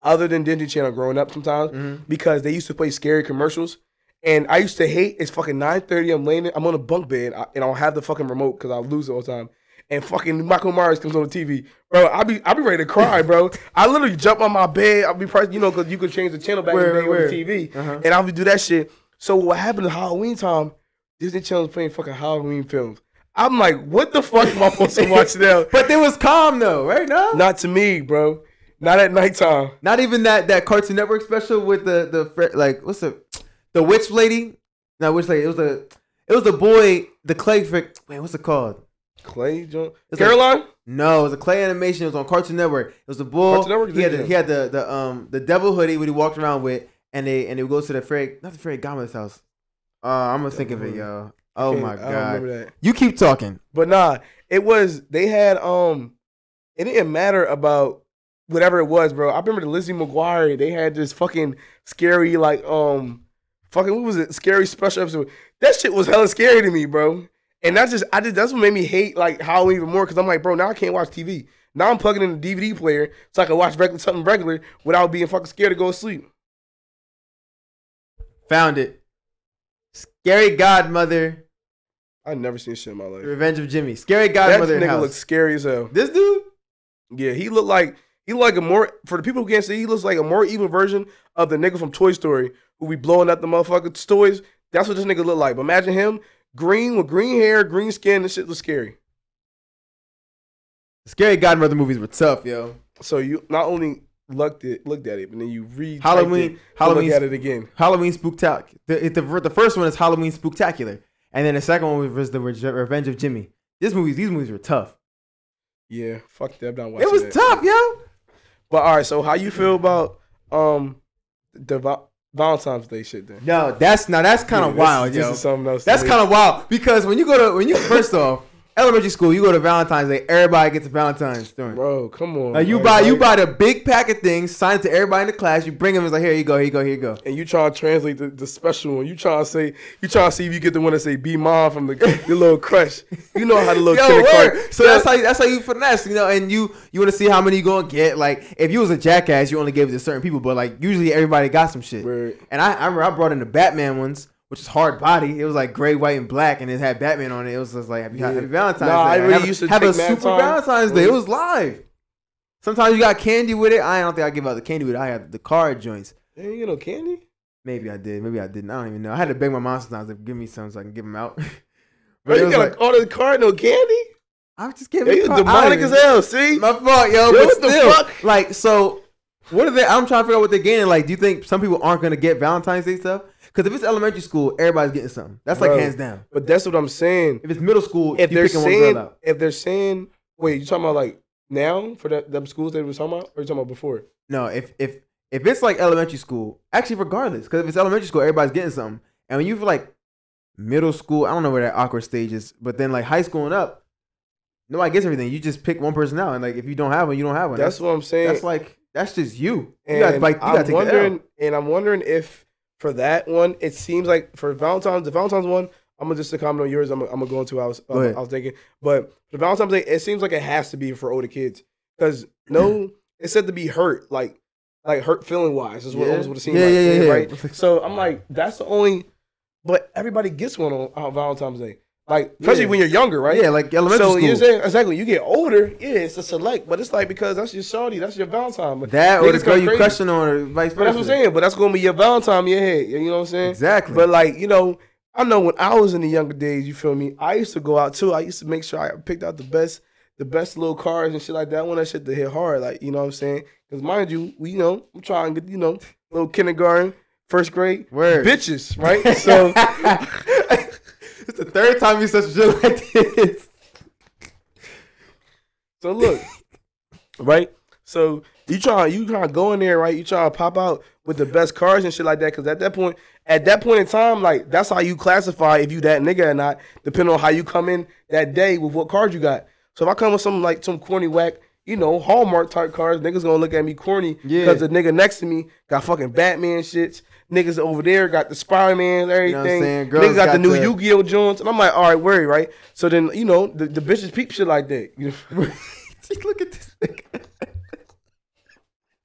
[SPEAKER 1] other than Disney Channel growing up sometimes
[SPEAKER 2] Mhm.
[SPEAKER 1] because they used to play scary commercials. And I used to hate it's fucking 9:30. I'm laying, I'm on a bunk bed, I- and I don't have the fucking remote because I lose it all the time. And fucking Michael Myers comes on the TV, bro. I be, I be ready to cry, bro. I literally jump on my bed. I'll be, pressed, you know, because you could change the channel back in
[SPEAKER 2] Where,
[SPEAKER 1] the day
[SPEAKER 2] where?
[SPEAKER 1] with the TV,
[SPEAKER 2] Uh-huh.
[SPEAKER 1] and I'll be do that shit. So what happened to Halloween time? Disney Channel was playing fucking Halloween films. I'm like, what the fuck am I supposed to watch now?
[SPEAKER 2] But they was calm though, right? No,
[SPEAKER 1] Not to me, bro. Not at nighttime.
[SPEAKER 2] Not even that that Cartoon Network special with the the like what's the the witch lady? No, witch lady. It was the it was the boy the clay frick. Wait, what's it called?
[SPEAKER 1] Clay Jones.
[SPEAKER 2] It's
[SPEAKER 1] Coraline?
[SPEAKER 2] No, it was a clay animation. It was on Cartoon Network. It was the bull.
[SPEAKER 1] Cartoon Network?
[SPEAKER 2] He had the, he had the the um the devil hoodie what he walked around with, and they and they would go to the fairy not the fairy Gomez house. Uh, I'm gonna think of it, yo. Oh my god. You keep talking.
[SPEAKER 1] But nah, it was they had um it didn't matter about whatever it was, bro. I remember the Lizzie McGuire, they had this fucking scary like um fucking what was it? Scary special episode. That shit was hella scary to me, bro. And that's just I just that's what made me hate like Halloween even more because I'm like, bro, now I can't watch TV. Now I'm plugging in the DVD player so I can watch regular something regular without being fucking scared to go to sleep.
[SPEAKER 2] Found it. Scary Godmother,
[SPEAKER 1] I never seen shit in my life.
[SPEAKER 2] Revenge of Jimmy. Scary
[SPEAKER 1] That
[SPEAKER 2] Godmother
[SPEAKER 1] nigga
[SPEAKER 2] house.
[SPEAKER 1] looks scary as hell.
[SPEAKER 2] this dude?
[SPEAKER 1] Yeah, he looked like he looked like a more for the people who can't see. He looks like a more evil version of the nigga from Toy Story who be blowing up the motherfucking toys. That's what this nigga look like. But imagine him green with green hair, green skin. This shit was scary.
[SPEAKER 2] Scary Godmother movies were tough, yo.
[SPEAKER 1] So you not only looked at looked at it, and then you read
[SPEAKER 2] Halloween-
[SPEAKER 1] Halloween
[SPEAKER 2] Halloween-
[SPEAKER 1] look at it again.
[SPEAKER 2] Halloween Spooktacular. The, the, the first one is Halloween Spooktacular, and then the second one was the Re- Revenge of Jimmy. This movies, these movies were tough.
[SPEAKER 1] Yeah, fuck that. I'm not watching
[SPEAKER 2] It was
[SPEAKER 1] that.
[SPEAKER 2] tough, yo.
[SPEAKER 1] But all right, so how you feel about um the Va- Valentine's Day shit then?
[SPEAKER 2] No, that's now that's kind of
[SPEAKER 1] this-
[SPEAKER 2] wild,
[SPEAKER 1] this
[SPEAKER 2] yo.
[SPEAKER 1] is something else.
[SPEAKER 2] That's kind of wild because when you go to when you first off elementary school, you go to Valentine's Day. Everybody gets a Valentine's during.
[SPEAKER 1] bro. Come on,
[SPEAKER 2] Like you buy you buy the big pack of things, sign it to everybody in the class. You bring them. It's like here you go, here you go, here you go.
[SPEAKER 1] and you try to translate the, the special one. You try to say you try to see if you get the one that say "Be mom" from the, the little crush. You know how the little
[SPEAKER 2] Yo, word. So that's how you, that's how you finesse, you know. And you you want to see how many you gonna get. Like if you was a jackass, you only gave it to certain people, but like usually everybody got some shit.
[SPEAKER 1] Word.
[SPEAKER 2] And I, I remember I brought in the Batman ones, which is hard body. It was like gray, white, and black, and it had Batman on it. It was just like happy,
[SPEAKER 1] Yeah.
[SPEAKER 2] happy Valentine's
[SPEAKER 1] Nah,
[SPEAKER 2] Day.
[SPEAKER 1] I really
[SPEAKER 2] have,
[SPEAKER 1] used to
[SPEAKER 2] have a super
[SPEAKER 1] time.
[SPEAKER 2] Valentine's Day. It was live. Sometimes you got candy with it. I don't think I give out the candy with it. I had the card joints.
[SPEAKER 1] You know candy.
[SPEAKER 2] Maybe I did. Maybe I didn't. I don't even know. I had to beg my mom sometimes to give me some so I can give them out. But it
[SPEAKER 1] you got
[SPEAKER 2] like,
[SPEAKER 1] order the card, no candy.
[SPEAKER 2] I'm just giving.
[SPEAKER 1] Yeah, you demonic as hell. See,
[SPEAKER 2] My fault, yo.
[SPEAKER 1] Yo,
[SPEAKER 2] but
[SPEAKER 1] what the
[SPEAKER 2] still,
[SPEAKER 1] fuck?
[SPEAKER 2] like, so what are they? I'm trying to figure out what they're getting. Like, do you think some people aren't gonna get Valentine's Day stuff? Because if it's elementary school, everybody's getting something. That's like
[SPEAKER 1] Bro.
[SPEAKER 2] hands down.
[SPEAKER 1] but that's what I'm saying.
[SPEAKER 2] If it's middle school,
[SPEAKER 1] If they're saying, if they're saying, wait, you talking about like now for the, them schools they were talking about, or you talking about before?
[SPEAKER 2] No, if if if it's like elementary school, actually, regardless, because if it's elementary school, everybody's getting something. And when you feel like middle school, I don't know where that awkward stage is, but then like high school and up, nobody gets everything. You just pick one person out, and like if you don't have one, you don't have one.
[SPEAKER 1] That's
[SPEAKER 2] That's
[SPEAKER 1] what I'm saying.
[SPEAKER 2] that's like that's just you. You gotta like you
[SPEAKER 1] I'm
[SPEAKER 2] take
[SPEAKER 1] wondering, and I'm wondering if for that one, it seems like for Valentine's, the Valentine's one, I'm gonna just to comment on yours. I'm, gonna- I'm gonna go into I was,
[SPEAKER 2] uh, ahead.
[SPEAKER 1] I was thinking, but for Valentine's Day, it seems like it has to be for older kids because no, it's said to be hurt, like like hurt feeling wise is what
[SPEAKER 2] Yeah.
[SPEAKER 1] almost what it seems
[SPEAKER 2] Yeah,
[SPEAKER 1] like,
[SPEAKER 2] yeah, yeah, yeah.
[SPEAKER 1] right? So I'm like, that's the only, but everybody gets one on, on Valentine's Day, like especially
[SPEAKER 2] Yeah.
[SPEAKER 1] when you're younger, right?
[SPEAKER 2] Yeah, like elementary
[SPEAKER 1] so
[SPEAKER 2] school.
[SPEAKER 1] you're saying exactly. You get older, yeah, it's a select, but it's like because that's your shorty, that's your Valentine. But
[SPEAKER 2] that or the girl you crushing on, or vice
[SPEAKER 1] But that's what. I'm saying. But that's gonna be your Valentine, in your head. You know what I'm saying?
[SPEAKER 2] Exactly.
[SPEAKER 1] But like you know, I know when I was in the younger days, you feel me? I used to go out too. I used to make sure I picked out the best, the best little cars and shit like that. I want that shit to hit hard, like you know what I'm saying? Because mind you, we you know I'm trying to get you know little kindergarten, first grade
[SPEAKER 2] Word.
[SPEAKER 1] bitches, right? So
[SPEAKER 2] it's the third time he says shit like this.
[SPEAKER 1] So look, right? So you try you try to go in there, right? You try to pop out with the best cars and shit like that. Cause at that point, at that point in time, like that's how you classify if you that nigga or not, depending on how you come in that day with what cards you got. So if I come with some like some corny whack, you know, Hallmark type cars, niggas gonna look at me corny
[SPEAKER 2] Yeah.
[SPEAKER 1] because the nigga next to me got fucking Batman shits. Niggas over there got the Spider Man, everything.
[SPEAKER 2] saying? Girls
[SPEAKER 1] niggas got, the new Yu Gi Oh joints, and I'm like, all right, worry, right? So then you know the, the bitches peep shit like that. You know?
[SPEAKER 2] Just look at this nigga.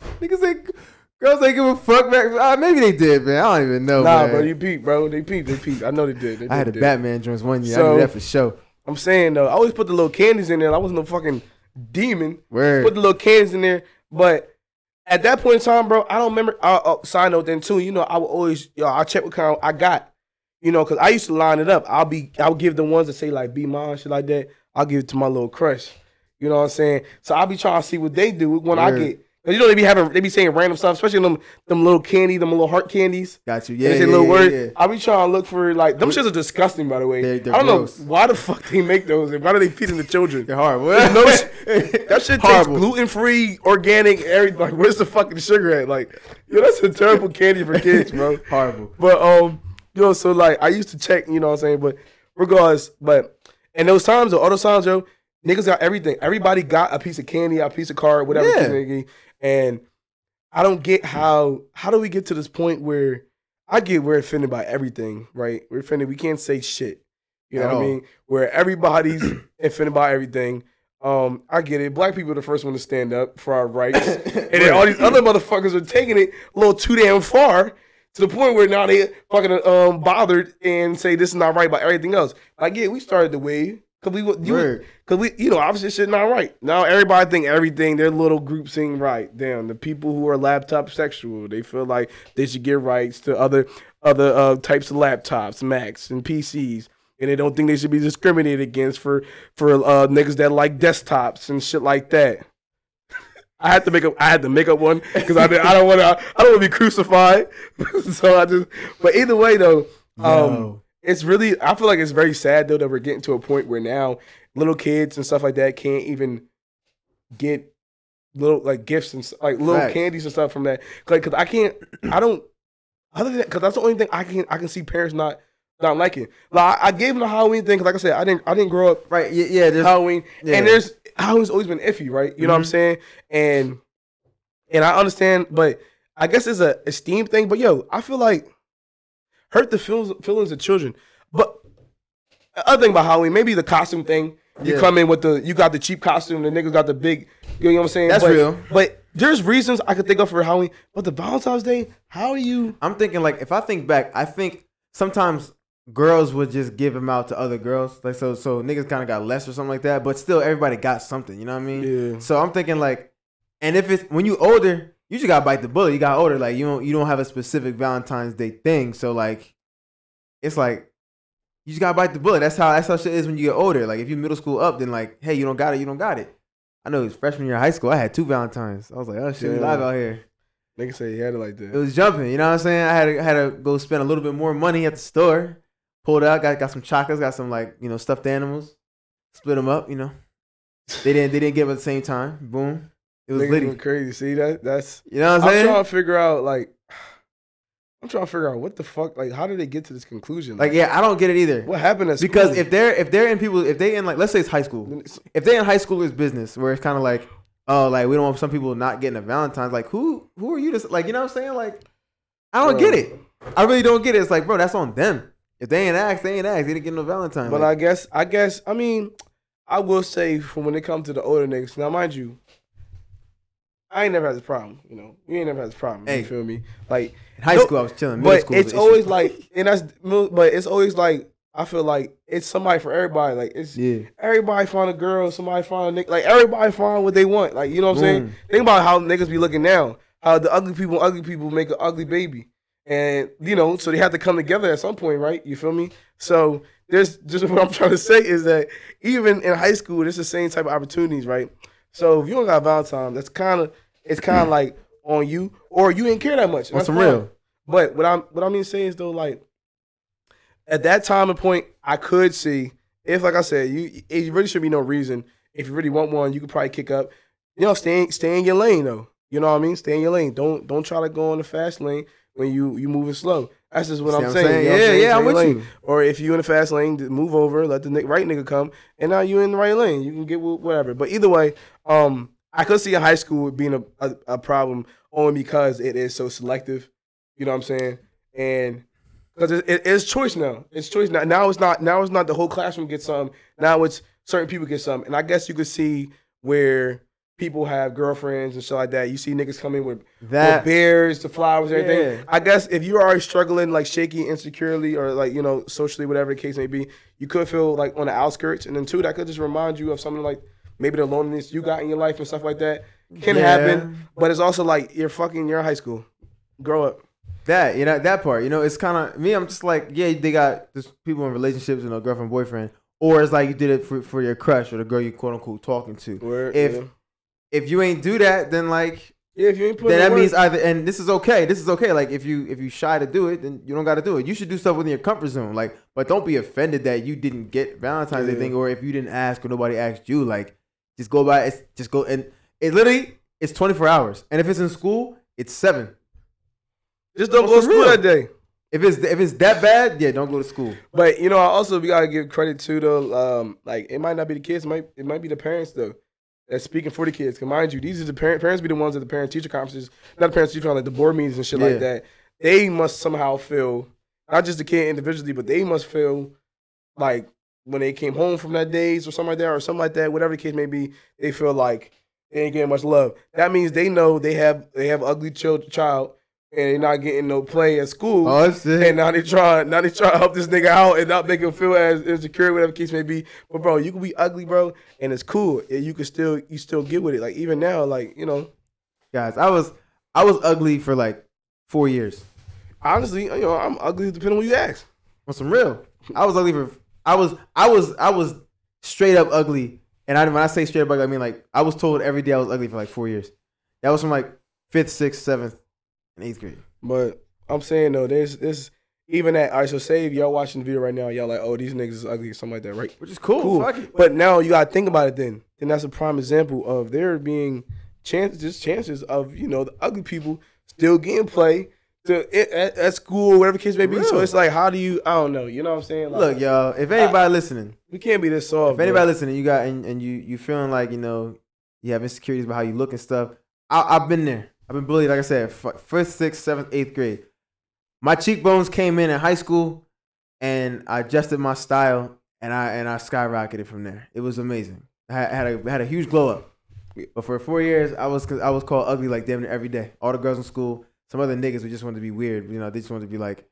[SPEAKER 2] Niggas ain't girls ain't give a fuck back. Uh, maybe they did, man. I don't even know.
[SPEAKER 1] Nah,
[SPEAKER 2] man.
[SPEAKER 1] bro, you peep, bro. They peep, they peep. I know they did. They
[SPEAKER 2] I had a
[SPEAKER 1] did.
[SPEAKER 2] Batman joints one year. I
[SPEAKER 1] So-
[SPEAKER 2] knew that for sure.
[SPEAKER 1] I'm saying though, I always put the little candies in there. I wasn't no fucking demon.
[SPEAKER 2] Word.
[SPEAKER 1] Put the little candies in there, but at that point in time, bro, I don't remember. Uh, uh, side note then too, you know, I would always, yo, I check what kind I got, you know, because I used to line it up. I'll be, I'll give the ones that say like be mine, shit like that. I'll give it to my little crush. You know what I'm saying? So I'll be trying to see what they do when I get. You know they be having, they be saying random stuff, especially them, them little candy, them little heart candies.
[SPEAKER 2] Got you.
[SPEAKER 1] Yeah,
[SPEAKER 2] Yeah,
[SPEAKER 1] little
[SPEAKER 2] yeah,
[SPEAKER 1] word.
[SPEAKER 2] yeah.
[SPEAKER 1] I be trying to look for like them shits are disgusting. By the way,
[SPEAKER 2] They're- they're
[SPEAKER 1] I don't
[SPEAKER 2] gross.
[SPEAKER 1] know why the fuck they make those and why do they feed them the children?
[SPEAKER 2] They're hard.
[SPEAKER 1] No that shit tastes gluten free, organic. Everything. Like, where's the fucking sugar at? Like, yo, that's a terrible candy for kids, bro.
[SPEAKER 2] Horrible.
[SPEAKER 1] But um, yo, so like I used to check, you know what I'm saying. But regardless, but and those times, or other times, yo, niggas got everything. Everybody got a piece of candy, a piece of card, whatever.
[SPEAKER 2] Yeah.
[SPEAKER 1] And I don't get how how do we get to this point where I get we're offended by everything, right? We're offended. We can't say shit. You know
[SPEAKER 2] At
[SPEAKER 1] what I mean? Where everybody's offended by everything. Um, I get it. Black people are the first one to stand up for our rights, and then all these other motherfuckers are taking it a little too damn far to the point where now they fucking um bothered and say this is not right about everything else. Like, yeah, we started the wave because we were- you because we you know obviously shit not right. Now everybody think everything their little group sing right. Damn, the people who are laptop sexual, they feel like they should get rights to other other uh, types of laptops, Macs and PCs. And they don't think they should be discriminated against for for uh, niggas that like desktops and shit like that. I had to make up. I had to make up one because I, I don't want to. I don't want to be crucified. so I just. But either way, though, um,
[SPEAKER 2] Yo.
[SPEAKER 1] It's really. I feel like it's very sad though that we're getting to a point where now little kids and stuff like that can't even get little like gifts and like little
[SPEAKER 2] Facts.
[SPEAKER 1] candies and stuff from that. Like, cause I can't. I don't. Other than because that's the only thing I can I can see parents not not liking. Like I, I gave them the Halloween thing. 'cause like I said, I didn't I didn't grow up
[SPEAKER 2] Right. Yeah. yeah there's,
[SPEAKER 1] Halloween,
[SPEAKER 2] yeah.
[SPEAKER 1] and there's Halloween's always been iffy, right? You know what I'm
[SPEAKER 2] Mhm.
[SPEAKER 1] saying? And and I understand, but I guess it's a esteem thing. But yo, I feel like hurt the feelings feelings of children. But other thing about Halloween, maybe the costume thing. You
[SPEAKER 2] Yeah.
[SPEAKER 1] come in with the you got the cheap costume, the niggas got the big. You know what I'm saying?
[SPEAKER 2] That's
[SPEAKER 1] but,
[SPEAKER 2] real.
[SPEAKER 1] But there's reasons I could think of for Halloween. But the Valentine's Day, how are you?
[SPEAKER 2] I'm thinking like if I think back, I think sometimes girls would just give them out to other girls. Like so so niggas kind of got less or something like that, but still everybody got something, you know what I mean?
[SPEAKER 1] Yeah.
[SPEAKER 2] So I'm thinking like and if it's when you older, you just got to bite the bullet. You got older like you don't you don't have a specific Valentine's Day thing. So like it's like you just gotta bite the bullet. That's how that's how shit is when you get older. Like if you middle school up, then like, hey, you don't got it, you don't got it. I know it was freshman year of high school. I had two Valentines. I was like, oh shit, we live out here.
[SPEAKER 1] Nigga say he had it like that.
[SPEAKER 2] It was jumping. You know what I'm saying? I had to, had to go spend a little bit more money at the store. Pulled out, got got some chocolates, got some like you know stuffed animals. Split them up. You know, they didn't they didn't give at the same time. Boom, it was
[SPEAKER 1] Niggas
[SPEAKER 2] litty.
[SPEAKER 1] crazy. See that? That's
[SPEAKER 2] You know what I'm
[SPEAKER 1] I'm
[SPEAKER 2] saying?
[SPEAKER 1] trying to figure out like I'm trying to figure out what the fuck like how did they get to this conclusion?
[SPEAKER 2] Like yeah, I don't get it either.
[SPEAKER 1] what happened at
[SPEAKER 2] Because
[SPEAKER 1] school?
[SPEAKER 2] if they're if they're in people if they in like let's say it's high school if they're in high schoolers business where it's kind of like oh like we don't want some people not getting a Valentine's like who who are you to like you know what I'm saying like I don't
[SPEAKER 1] Bro.
[SPEAKER 2] get it I really don't get it it's like bro that's on them if they ain't asked they ain't asked they didn't get no Valentine
[SPEAKER 1] But
[SPEAKER 2] like,
[SPEAKER 1] I guess I guess I mean I will say from when it comes to the older niggas. Now mind you, I ain't never had this problem. You know, you ain't never had this problem.
[SPEAKER 2] Hey.
[SPEAKER 1] You feel me? Like,
[SPEAKER 2] in high
[SPEAKER 1] no,
[SPEAKER 2] school I was chilling middle
[SPEAKER 1] but
[SPEAKER 2] school
[SPEAKER 1] it's always like, and that's but it's always like I feel like it's somebody for everybody. Like it's
[SPEAKER 2] yeah
[SPEAKER 1] everybody find a girl, somebody find a nigga. Like everybody find what they want. Like you know what I'm saying?
[SPEAKER 2] Mm.
[SPEAKER 1] Think about how niggas be looking now. How the ugly people, ugly people make an ugly baby, and you know, so they have to come together at some point, right? You feel me? So there's just what I'm trying to say is that even in high school, it's the same type of opportunities, right? So if you don't got Valentine, that's kind of it's kind of like on you, or you didn't care that much. That's
[SPEAKER 2] real
[SPEAKER 1] But what I'm what I mean to say is though, like at that time and point, I could see if, like I said, you it really should be no reason. If you really want one, you could probably kick up. You know, stay in- stay in your lane though. You know what I mean? Stay in your lane. Don't don't try to go in the fast lane when you you moving slow. That's just what I'm,
[SPEAKER 2] what I'm
[SPEAKER 1] saying.
[SPEAKER 2] saying?
[SPEAKER 1] You know
[SPEAKER 2] Yeah,
[SPEAKER 1] saying?
[SPEAKER 2] yeah, I'm with
[SPEAKER 1] lane.
[SPEAKER 2] you.
[SPEAKER 1] Or if you in the fast lane, move over, let the right nigga come, and now you in the right lane. You can get whatever. But either way, um, I could see a high school being a, a, a problem only because it is so selective. You know what I'm saying? And because it, it, it's choice now. It's choice now. Now it's not. Now it's not the whole classroom gets some. Now it's certain people get some. And I guess you could see where people have girlfriends and shit like that. You see niggas coming with, with
[SPEAKER 2] that
[SPEAKER 1] bears, the flowers, everything.
[SPEAKER 2] Yeah.
[SPEAKER 1] I guess if you're already struggling like shaky, insecurely, or like you know socially, whatever the case may be, you could feel like on the outskirts. And then two, that could just remind you of something like maybe the loneliness you got in your life and stuff like that can
[SPEAKER 2] Yeah.
[SPEAKER 1] happen. But it's also like you're fucking. You're in high school. Grow up.
[SPEAKER 2] That you know that part. You know, it's kind of me. I'm just like, yeah, they got just people in relationships, you know, girlfriend, boyfriend, or it's like you did it for, for your crush or the girl you quote unquote talking to.
[SPEAKER 1] Word,
[SPEAKER 2] If
[SPEAKER 1] yeah.
[SPEAKER 2] if you ain't do that, then like
[SPEAKER 1] yeah, if you ain't
[SPEAKER 2] then that
[SPEAKER 1] work-
[SPEAKER 2] means either and this is okay. This is okay. Like if you if you shy to do it, then you don't got to do it. You should do stuff within your comfort zone. Like, but don't be offended that you didn't get Valentine's Day thing, or if you didn't ask or nobody asked you. Like, just go by. It's just go and it literally it's 24 hours. And if it's in school, it's seven.
[SPEAKER 1] just don't go to school
[SPEAKER 2] real?
[SPEAKER 1] that day.
[SPEAKER 2] If it's if it's that bad, yeah, don't go to school.
[SPEAKER 1] But you know, I also we gotta give credit to the um, like it might not be the kids, it might it might be the parents though. That's speaking for the kids. Cause mind you, these are the parent parents be the ones at the parent teacher conferences, not the parents teacher like the board meetings and shit
[SPEAKER 2] Yeah.
[SPEAKER 1] like that. They must somehow feel not just the kid individually, but they must feel like when they came home from that days or something like that, or something like that, whatever the case may be, they feel like they ain't getting much love. That means they know they have they have ugly child child and they're not getting no play at school.
[SPEAKER 2] Oh shit.
[SPEAKER 1] And now they try, now they try to help this nigga out and not make him feel as insecure, whatever the case may be. But bro, you can be ugly, bro, and it's cool. You can still, you still get with it. Like even now, like you know,
[SPEAKER 2] Guys, I was I was ugly for like four years.
[SPEAKER 1] honestly, you know, I'm ugly depending on who you ask.
[SPEAKER 2] On some real. I was ugly for I was I was I was straight up ugly. And I when I say straight up ugly, I mean like I was told every day I was ugly for like four years. That was from like fifth, sixth, seventh, and eighth grade.
[SPEAKER 1] But I'm saying though, there's this even at all right. So say if y'all watching the video right now, y'all like, oh, these niggas is ugly or something like that, right?
[SPEAKER 2] Which is cool.
[SPEAKER 1] Cool. But now you gotta think about it. Then, then that's a prime example of there being chances, just chances of you know the ugly people still getting play to at, at school, whatever case may be. So it's like, how do you? I don't know. You know what I'm saying? Like,
[SPEAKER 2] Look, y'all, if anybody listening,
[SPEAKER 1] we can't be this soft.
[SPEAKER 2] if anybody listening, you got and, and you you feeling like, you know, you have insecurities about how you look and stuff. I, I've been there. I've been bullied, like I said, f- first, sixth, seventh, eighth grade. My cheekbones came in in high school, and I adjusted my style, and I and I skyrocketed from there. It was amazing. I had, I had a had a huge glow up. But for four years, I was I was called ugly like damn near every day. All the girls in school, some other niggas who just wanted to be weird. You know, they just wanted to be like,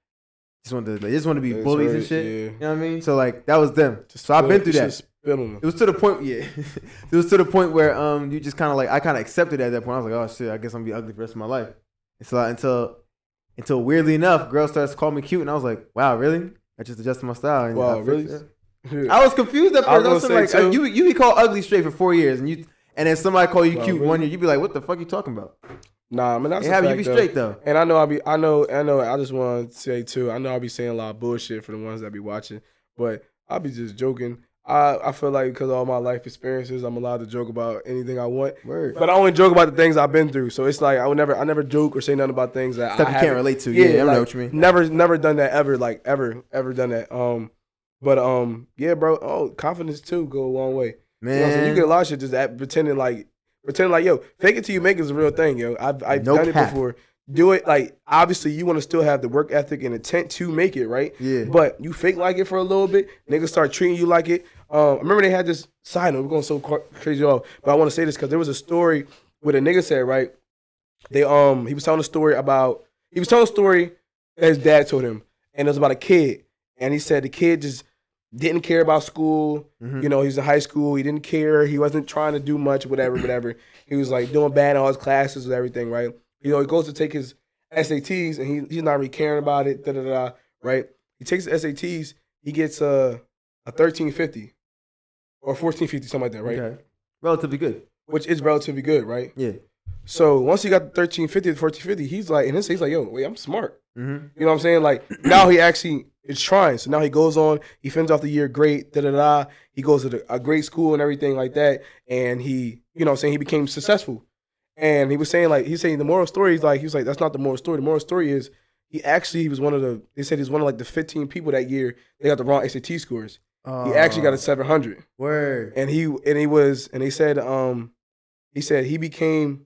[SPEAKER 2] just wanted to, they just wanted to be
[SPEAKER 1] That's
[SPEAKER 2] bullies and shit.
[SPEAKER 1] yeah.
[SPEAKER 2] You know what I mean? So like that was them. So I've been through that.
[SPEAKER 1] Spit on them.
[SPEAKER 2] It was to the point, yeah. it was to the point where um you just kind of like I kind of accepted it at that point. I was like, oh shit, I guess I'm gonna be ugly for the rest of my life. And so until until weirdly enough, girls started to call me cute, and I was like, wow, really? I just adjusted my style. And
[SPEAKER 1] Wow,
[SPEAKER 2] I
[SPEAKER 1] really?
[SPEAKER 2] fixed it. I was confused at
[SPEAKER 1] I was
[SPEAKER 2] first. I was
[SPEAKER 1] gonna
[SPEAKER 2] like,
[SPEAKER 1] say,
[SPEAKER 2] uh,
[SPEAKER 1] too-
[SPEAKER 2] you you be called ugly straight for four years, and you and then somebody call you
[SPEAKER 1] Wow,
[SPEAKER 2] cute
[SPEAKER 1] really?
[SPEAKER 2] one year, you'd be like, what the fuck you talking about?
[SPEAKER 1] Nah, I mean that's
[SPEAKER 2] have you be
[SPEAKER 1] though.
[SPEAKER 2] straight though.
[SPEAKER 1] And I know I'll be I know I know I just want to say too, I know I'll be saying a lot of bullshit for the ones that be watching, but I'll be just joking. I, I feel like because of all my life experiences, I'm allowed to joke about anything I want.
[SPEAKER 2] Word.
[SPEAKER 1] But I only joke about the things I've been through. So it's like I would never I never joke or say nothing about things that
[SPEAKER 2] Stuff
[SPEAKER 1] I
[SPEAKER 2] you can't relate to. Yeah, I know what you mean.
[SPEAKER 1] Never never done that ever, like ever, ever done that. Um but um yeah, bro. Oh, confidence too go a long way. You, know
[SPEAKER 2] Man,
[SPEAKER 1] you get a lot of shit just at, pretending like pretending like yo, fake it till you make it is a real thing, yo. I've I've
[SPEAKER 2] No
[SPEAKER 1] done it before. Do it like obviously you want to still have the work ethic and intent to make it, right?
[SPEAKER 2] Yeah.
[SPEAKER 1] But you fake like it for a little bit, niggas start treating you like it. Um, I remember they had this side note. We're going so cra- crazy off, but I want to say this because there was a story where a nigga said right. They um he was telling a story about he was telling a story that his dad told him, and it was about a kid, and he said the kid just didn't care about school.
[SPEAKER 2] Mhm.
[SPEAKER 1] You know, he was in high school. He didn't care. He wasn't trying to do much, whatever, whatever. He was like doing bad in all his classes and everything, right? You know, he goes to take his SATs and he, he's not really caring about it, da da da, right? He takes the SATs, he gets a, a 1350 or 1450, something like that, right?
[SPEAKER 2] Okay. Relatively good.
[SPEAKER 1] Which is relatively good, right?
[SPEAKER 2] Yeah.
[SPEAKER 1] So once he got the 1350 to 1450, he's like, his he's like, yo, wait, I'm smart.
[SPEAKER 2] Mm-hmm.
[SPEAKER 1] You know what I'm saying? Like now he actually is trying. So now he goes on, he finishes off the year great, da da da. He goes to the, a great school and everything like that. And he, you know saying, he became successful. And he was saying like he's saying the moral story is like he was like, that's not the moral story. The moral story is he actually was one of the they said he's one of like the 15 people that year they got the wrong SAT scores. He actually got a 700
[SPEAKER 2] word.
[SPEAKER 1] and he and he was and they said um he said he became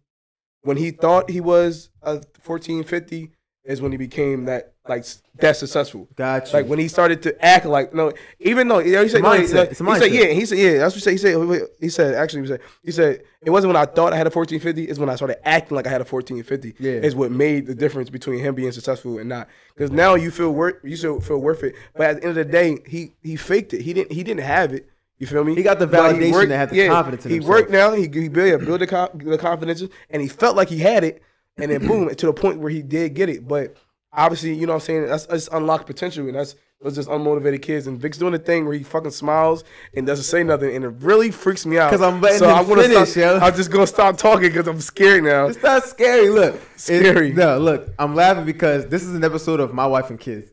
[SPEAKER 1] when he thought he was a 1450 is when he became that like that successful.
[SPEAKER 2] Got you.
[SPEAKER 1] like when he started to act like no even though you know, he said no, he, he said yeah he said yeah that's what he said. He said he said actually he said he said it wasn't when I thought I had a 1450 it's when I started acting like I had a 1450
[SPEAKER 2] Yeah.
[SPEAKER 1] is what made the difference between him being successful and not. Because now you feel worth you still feel worth it but at the end of the day he he faked it. He didn't he didn't have it. You feel me?
[SPEAKER 2] He got the validation to have the confidence in
[SPEAKER 1] he
[SPEAKER 2] himself.
[SPEAKER 1] worked now he, he built, built the, co- the confidence. And he felt like he had it and then boom to the point where he did get it but obviously you know what I'm saying that's, that's unlocked potential and that's those just unmotivated kids and Vic's doing the thing where he fucking smiles and doesn't say nothing and it really freaks me out.
[SPEAKER 2] Because I'm letting
[SPEAKER 1] so
[SPEAKER 2] him
[SPEAKER 1] I
[SPEAKER 2] finish,
[SPEAKER 1] stop,
[SPEAKER 2] yo.
[SPEAKER 1] I'm just gonna stop talking because I'm scared now
[SPEAKER 2] It's not scary. Look,
[SPEAKER 1] Scary.
[SPEAKER 2] no, look, I'm laughing because this is an episode of My Wife and Kids.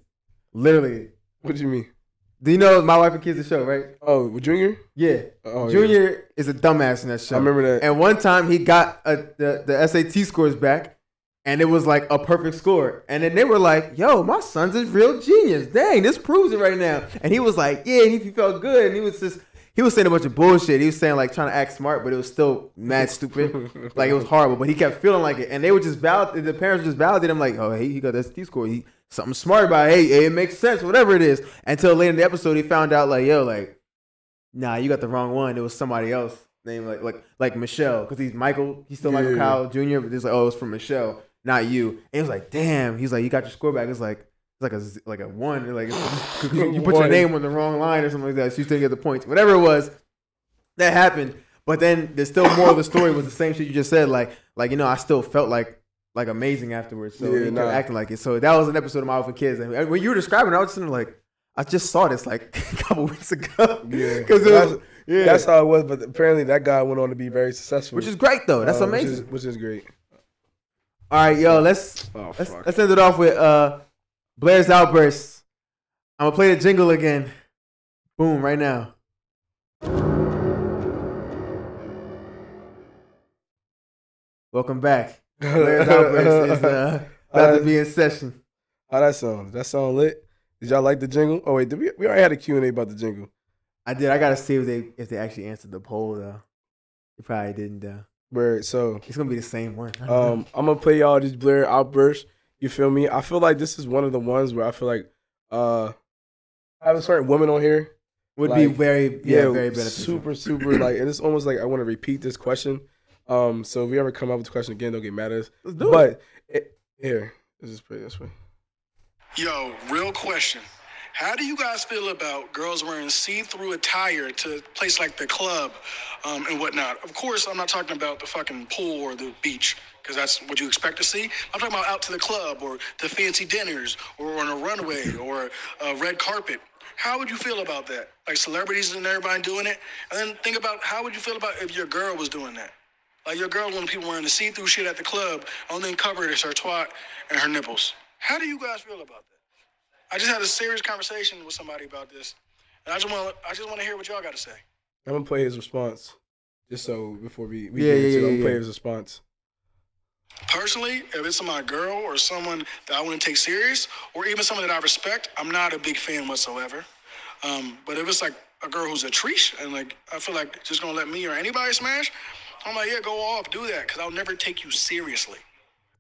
[SPEAKER 2] Literally.
[SPEAKER 1] what do you mean
[SPEAKER 2] Do you know My Wife and Kids the show, right?
[SPEAKER 1] oh with Junior
[SPEAKER 2] Yeah.
[SPEAKER 1] Oh,
[SPEAKER 2] Junior is a dumbass in that show.
[SPEAKER 1] I remember that.
[SPEAKER 2] And one time he got a, the, the SAT scores back, and it was like a perfect score. And then they were like, yo, my son's a real genius. Dang, this proves it right now. And he was like, yeah, and he felt good. And he was just, he was saying a bunch of bullshit. He was saying like trying to act smart, but it was still mad stupid. like it was horrible, but he kept feeling like it. And they were just validate, the parents just validated him like, oh, hey, he got that SAT score. He, something smart about it. Hey, hey, it makes sense, whatever it is. Until later in the episode, he found out like, yo, like, nah, you got the wrong one. It was somebody else named like like like Michelle because he's Michael. He's still Michael
[SPEAKER 1] Yeah.
[SPEAKER 2] Kyle Jr. But it's like, oh, it's from Michelle, not you. And he was like, damn. He's like, you got your score back. It's like it's like a like a one. Like you put your name on the wrong line or something like that. So you still get the points. Whatever it was, that happened. But then there's still more of the story was the same shit you just said. Like like you know, I still felt like. Like amazing afterwards, so
[SPEAKER 1] Yeah,
[SPEAKER 2] he
[SPEAKER 1] nah.
[SPEAKER 2] acting like it. So that was an episode of My and Kids, and when you were describing, it, I was just sitting like, I just saw this like a couple weeks ago.
[SPEAKER 1] Yeah.
[SPEAKER 2] because
[SPEAKER 1] That's-
[SPEAKER 2] yeah,
[SPEAKER 1] that's how it was but apparently that guy went on to be very successful
[SPEAKER 2] which is great though. That's
[SPEAKER 1] uh, which
[SPEAKER 2] amazing.
[SPEAKER 1] is, which is great
[SPEAKER 2] All right, yo, let's
[SPEAKER 1] oh
[SPEAKER 2] let's, let's end it off with uh Blair's outbursts. I'm gonna play the jingle again. Boom, right now. Welcome back. Blair's outbursts is uh, about to be in session.
[SPEAKER 1] How that sound? That sound lit? Did y'all like the jingle? Oh wait, did we we already had a Q&A about the jingle.
[SPEAKER 2] I did. I gotta see if they if they actually answered the poll though. They probably didn't though.
[SPEAKER 1] Where so
[SPEAKER 2] It's gonna be the same one.
[SPEAKER 1] um I'm gonna play y'all these Blair outburst. You feel me? I feel like this is one of the ones where I feel like uh having certain women on here.
[SPEAKER 2] would be very yeah, very beneficial.
[SPEAKER 1] super super like and it's almost like I want to repeat this question. Um so if we ever come up with the question again, don't get mad at us.
[SPEAKER 2] Let's do it.
[SPEAKER 1] But it, here, let's just put it this way.
[SPEAKER 3] Yo, real question. How do you guys feel about girls wearing see-through attire to a place like the club um, and whatnot? Of course, I'm not talking about the fucking pool or the beach because that's what you expect to see. I'm talking about out to the club or to fancy dinners or on a runway or a red carpet. How would you feel about that? Like celebrities and everybody doing it, and then think about how would you feel about if your girl was doing that? Like your girl, when people wearing the see-through shit at the club, only covered is her twat and her nipples. How do you guys feel about that? I just had a serious conversation with somebody about this, and I just want I just want to hear what y'all got to say.
[SPEAKER 1] I'm gonna play his response, just so before we, we
[SPEAKER 2] Yeah,
[SPEAKER 1] get into
[SPEAKER 2] yeah,
[SPEAKER 1] it, I'm
[SPEAKER 2] yeah,
[SPEAKER 1] gonna play his response.
[SPEAKER 3] Personally, if it's my girl or someone that I want to take serious, or even someone that I respect, I'm not a big fan whatsoever. Um, but if it's like a girl who's a treat and like I feel like just gonna let me or anybody smash, I'm like, yeah, go off, do that, because I'll never take you seriously.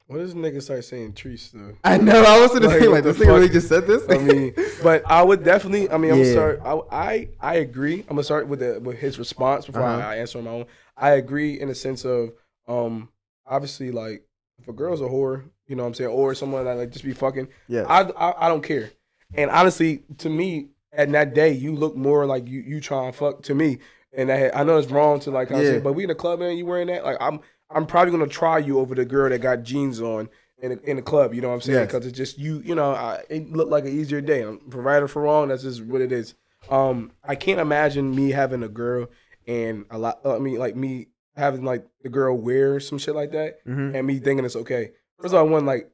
[SPEAKER 1] What does nigga start saying trees though?
[SPEAKER 2] I know. I was gonna
[SPEAKER 1] Like,
[SPEAKER 2] say like this nigga really just said this.
[SPEAKER 1] I mean, but I would definitely. I mean, I'm
[SPEAKER 2] Yeah.
[SPEAKER 1] gonna. I, I I agree. I'm gonna start with the with his response before
[SPEAKER 2] Uh-huh.
[SPEAKER 1] I, I answer on my own. I agree in the sense of um obviously like if a girl's a whore, you know what I'm saying, or someone that like just be fucking.
[SPEAKER 2] yeah.
[SPEAKER 1] I, I I don't care. And honestly, to me, at that day, you look more like you you trying to fuck to me. And I, I know it's wrong to like, I
[SPEAKER 2] Yeah.
[SPEAKER 1] say, but we in the club, man. You wearing that? Like, I'm I'm probably gonna try you over the girl that got jeans on in the, in the club. You know what I'm saying?
[SPEAKER 2] Yes.
[SPEAKER 1] Because it's just you. You know, I, it looked like an easier day. I'm for right or for wrong. That's just what it is. Um, I can't imagine me having a girl and a lot. I mean, like me having like the girl wear some shit like that
[SPEAKER 2] Mhm.
[SPEAKER 1] and me thinking it's okay. First of all, one like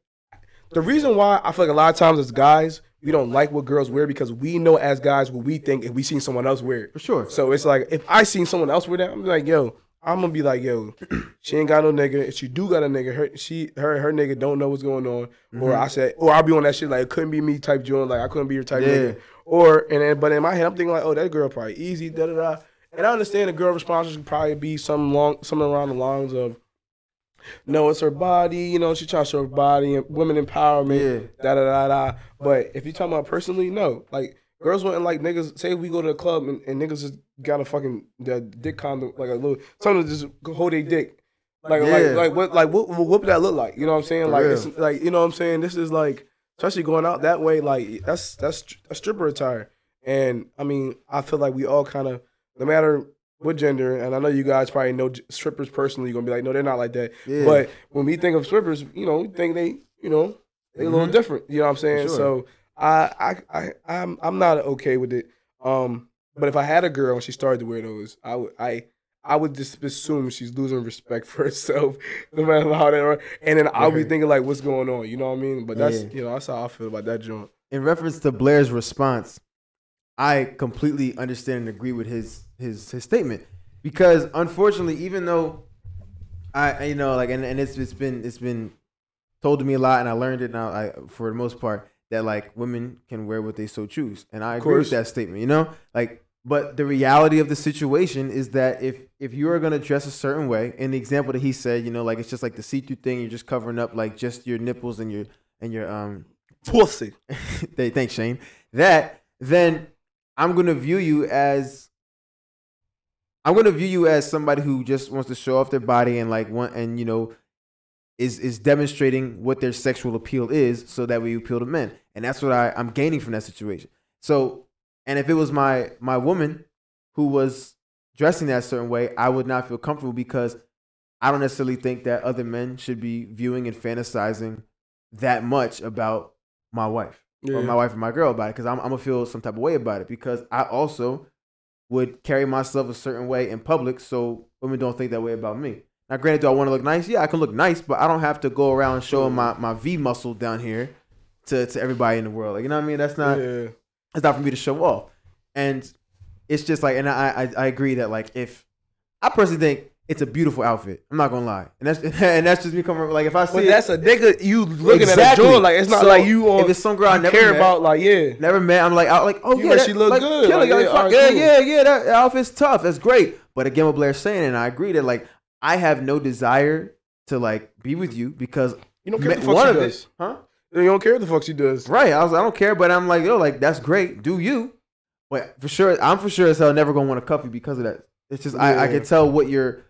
[SPEAKER 1] the reason why I feel like a lot of times as guys we don't like what girls wear because we know as guys what we think if we seen someone else wear it.
[SPEAKER 2] For sure.
[SPEAKER 1] So it's like if I seen someone else wear that, I'm like, yo, I'm gonna be like, yo, she ain't got no nigga. If she do got a nigga, her she her her nigga don't know what's going on. Or mm-hmm. I said, or I'll be on that shit like it couldn't be me type joint, like I couldn't be your type
[SPEAKER 2] Yeah.
[SPEAKER 1] nigga. Or and then but in my head I'm thinking like, oh that girl probably easy, da da da. And I understand the girl response should probably be some long something around the lines of no, it's her body, you know, she trying to show her body and women empowerment, da da da da. But if you talking about personally, no. Like girls wouldn't like niggas say we go to the club and, and niggas just got a fucking the dick condom like a little something to just hold their dick. Like
[SPEAKER 2] Yeah.
[SPEAKER 1] like like what like what what would that look like? You know what I'm saying?
[SPEAKER 2] For
[SPEAKER 1] like
[SPEAKER 2] real.
[SPEAKER 1] it's like you know what I'm saying? This is like especially going out that way, like that's that's a stripper attire. And I mean, I feel like we all kind of no matter what gender, and I know you guys probably know strippers personally. You're gonna be like, no, they're not like that.
[SPEAKER 2] Yeah.
[SPEAKER 1] But when we think of strippers, you know, we think they, you know, they a little
[SPEAKER 2] Mhm.
[SPEAKER 1] different. You know what I'm saying?
[SPEAKER 2] sure.
[SPEAKER 1] So I, I, I, I'm, I'm not okay with it. Um, but if I had a girl and she started to wear those, I would, I, I would just assume she's losing respect for herself, no matter how that. And then I'll be thinking like, what's going on? You know what I mean? But that's,
[SPEAKER 2] Yeah.
[SPEAKER 1] you know, that's how I feel about that joint.
[SPEAKER 2] in reference to Blair's response, I completely understand and agree with his his his statement because unfortunately, even though I I- you know like and, and it's it's been it's been told to me a lot and I learned it now I, for the most part that like women can wear what they so choose and I agree with that statement. You know, like but the reality of the situation is that if if you are gonna dress a certain way, in the example that he said, you know, like it's just like the see through thing, you're just covering up like just your nipples and your and your um
[SPEAKER 1] Pussy.
[SPEAKER 2] they thanks Shane. That then I'm gonna view you as I'm gonna view you as somebody who just wants to show off their body and like want and you know is is demonstrating what their sexual appeal is so that we appeal to men. And that's what I, I'm gaining from that situation. So and if it was my my woman who was dressing that certain way, I would not feel comfortable because I don't necessarily think that other men should be viewing and fantasizing that much about my wife or my wife and my girl about it because I'm, I'm gonna feel some type of way about it because I also would carry myself a certain way in public so women don't think that way about me. Now, granted, do I want to look nice? Yeah, I can look nice, but I don't have to go around showing my, my V muscle down here to, to everybody in the world. Like, you know what I mean? That's not
[SPEAKER 1] yeah.
[SPEAKER 2] it's not for me to show off. And it's just like, and I, I, I agree that like if I personally think it's a beautiful outfit, I'm not gonna lie, and that's and that's just me coming like if I see
[SPEAKER 1] But
[SPEAKER 2] it-
[SPEAKER 1] that's a nigga. You looking at
[SPEAKER 2] Exactly.
[SPEAKER 1] a joint like it's not
[SPEAKER 2] So,
[SPEAKER 1] like you on.
[SPEAKER 2] if it's some girl I never
[SPEAKER 1] care
[SPEAKER 2] met-
[SPEAKER 1] about like yeah.
[SPEAKER 2] never met. I'm like, I like, oh
[SPEAKER 1] You
[SPEAKER 2] yeah, that,
[SPEAKER 1] she look
[SPEAKER 2] like,
[SPEAKER 1] good.
[SPEAKER 2] killer,
[SPEAKER 1] Like,
[SPEAKER 2] like,
[SPEAKER 1] yeah,
[SPEAKER 2] fuck,
[SPEAKER 1] alright,
[SPEAKER 2] yeah,
[SPEAKER 1] cool.
[SPEAKER 2] yeah, yeah. That outfit's tough. That's great. But again, what Blair's saying, and I agree that like I have no desire to like be with you because
[SPEAKER 1] You don't care what the fuck
[SPEAKER 2] one
[SPEAKER 1] she
[SPEAKER 2] of
[SPEAKER 1] does.
[SPEAKER 2] it, huh?
[SPEAKER 1] You don't care what the fuck she does.
[SPEAKER 2] Right. I was, I don't care, but I'm like, yo, like that's great. Do you? But for sure, I'm for sure as hell never gonna want to cuff you because of that. It's just I, I can tell what your.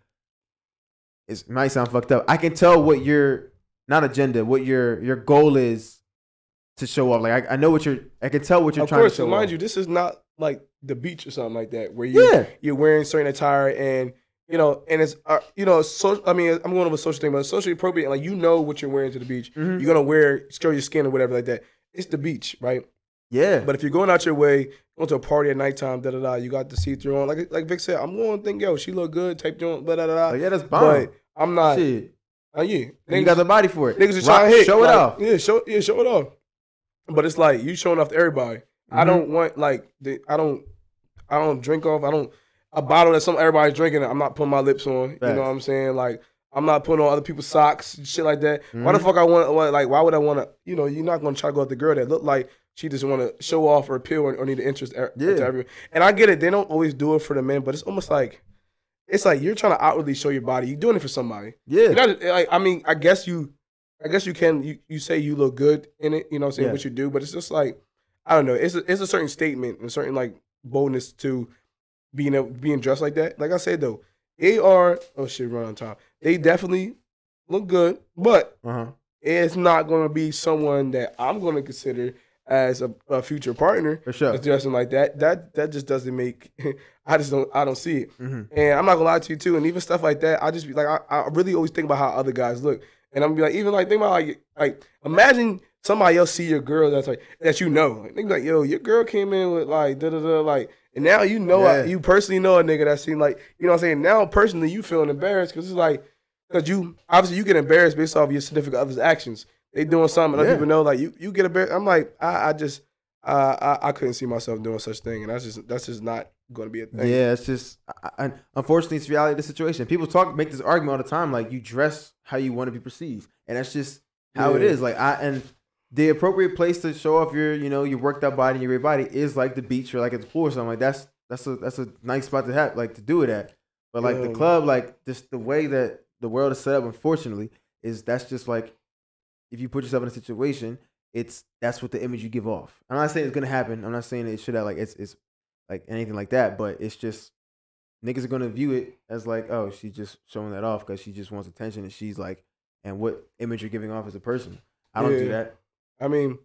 [SPEAKER 2] It might sound fucked up. I can tell what your not agenda, what your your goal is to show off. Like I, I know what you're. I can tell what you're
[SPEAKER 1] Of
[SPEAKER 2] trying
[SPEAKER 1] course,
[SPEAKER 2] to show
[SPEAKER 1] mind
[SPEAKER 2] off.
[SPEAKER 1] you, this is not like the beach or something like that where you
[SPEAKER 2] Yeah.
[SPEAKER 1] you're wearing certain attire and you know, and it's uh, you know, so I mean, I'm going over a social thing, but socially appropriate. Like you know what you're wearing to the beach.
[SPEAKER 2] Mhm.
[SPEAKER 1] You're gonna wear show your skin or whatever like that. It's the beach, right?
[SPEAKER 2] Yeah.
[SPEAKER 1] But if you're going out your way, going to a party at nighttime, da da da, you got the see through on. Like like Vic said, I'm going to think, yo, she look good, type joint, da da da.
[SPEAKER 2] Oh, yeah, that's bomb.
[SPEAKER 1] But I'm not.
[SPEAKER 2] Shit.
[SPEAKER 1] Uh, yeah,
[SPEAKER 2] And you got the body for it.
[SPEAKER 1] Niggas
[SPEAKER 2] Rock-
[SPEAKER 1] trying to hit.
[SPEAKER 2] Show it
[SPEAKER 1] like,
[SPEAKER 2] off.
[SPEAKER 1] Yeah, show yeah, show it off. But it's like you showing off to everybody. I
[SPEAKER 2] Mhm.
[SPEAKER 1] don't want like the, I don't I don't drink off. I don't a bottle that some everybody's drinking. I'm not putting my lips on. You know what I'm saying? Like I'm not putting on other people's socks shit like that. Why the
[SPEAKER 2] Mhm.
[SPEAKER 1] fuck I want what, like why would I want to? You know, you're not gonna try to go at the girl that look like she just want to show off or appeal or, or need the interest er-
[SPEAKER 2] Yeah.
[SPEAKER 1] to everyone. And I get it. They don't always do it for the men, but it's almost like it's like you're trying to outwardly show your body. You're doing it for somebody.
[SPEAKER 2] Yeah.
[SPEAKER 1] Not, like, I mean, I guess you, I guess you can. You, you say you look good in it. You know, what I'm saying
[SPEAKER 2] Yeah.
[SPEAKER 1] what you do, but it's just like I don't know. It's a, it's a certain statement and a certain like boldness to being a, being dressed like that. Like I said though, they are. Oh shit, run on time. They definitely look good, but
[SPEAKER 2] Uh huh.
[SPEAKER 1] it's not going to be someone that I'm going to consider as a, a future partner.
[SPEAKER 2] For sure.
[SPEAKER 1] Dressing like that. That that just doesn't make. I just don't. I don't see it.
[SPEAKER 2] hmm
[SPEAKER 1] And I'm not gonna lie to you too. And even stuff like that, I just be like, I, I really always think about how other guys look. And I'm be like, even like think about like, like imagine somebody else see your girl that's like that you know. Like, think like, yo, your girl came in with like da da da like, and now you know,
[SPEAKER 2] Yeah.
[SPEAKER 1] you personally know a nigga that seemed like, you know what I'm saying. Now personally, you feeling embarrassed because it's like, because you obviously you get embarrassed based off your significant other's actions. They doing something, other
[SPEAKER 2] Yeah.
[SPEAKER 1] people know like you you get embarrassed. I'm like, I, I just. Uh, I, I couldn't see myself doing such thing, and that's just that's just not going to be a thing.
[SPEAKER 2] Yeah, it's just, I, I, unfortunately, it's reality of the situation. People talk, make this argument all the time, like you dress how you want to be perceived, and that's just how it
[SPEAKER 1] Yeah.
[SPEAKER 2] is. Like I and the appropriate place to show off your, you know, your worked out body and your great body is like the beach or like at the pool or something. Like that's that's a that's a nice spot to have, like to do it at. But like the club, like just the way that the world is set up, unfortunately, is that's just like if you put yourself in a situation, it's that's what the image you give off. I'm not saying it's gonna happen. I'm not saying it should have like it's it's like anything like that, but it's just niggas are gonna view it as like, oh, she's just showing that off because she just wants attention, and she's like, and what image you're giving off as a person. I don't do that.
[SPEAKER 1] I mean,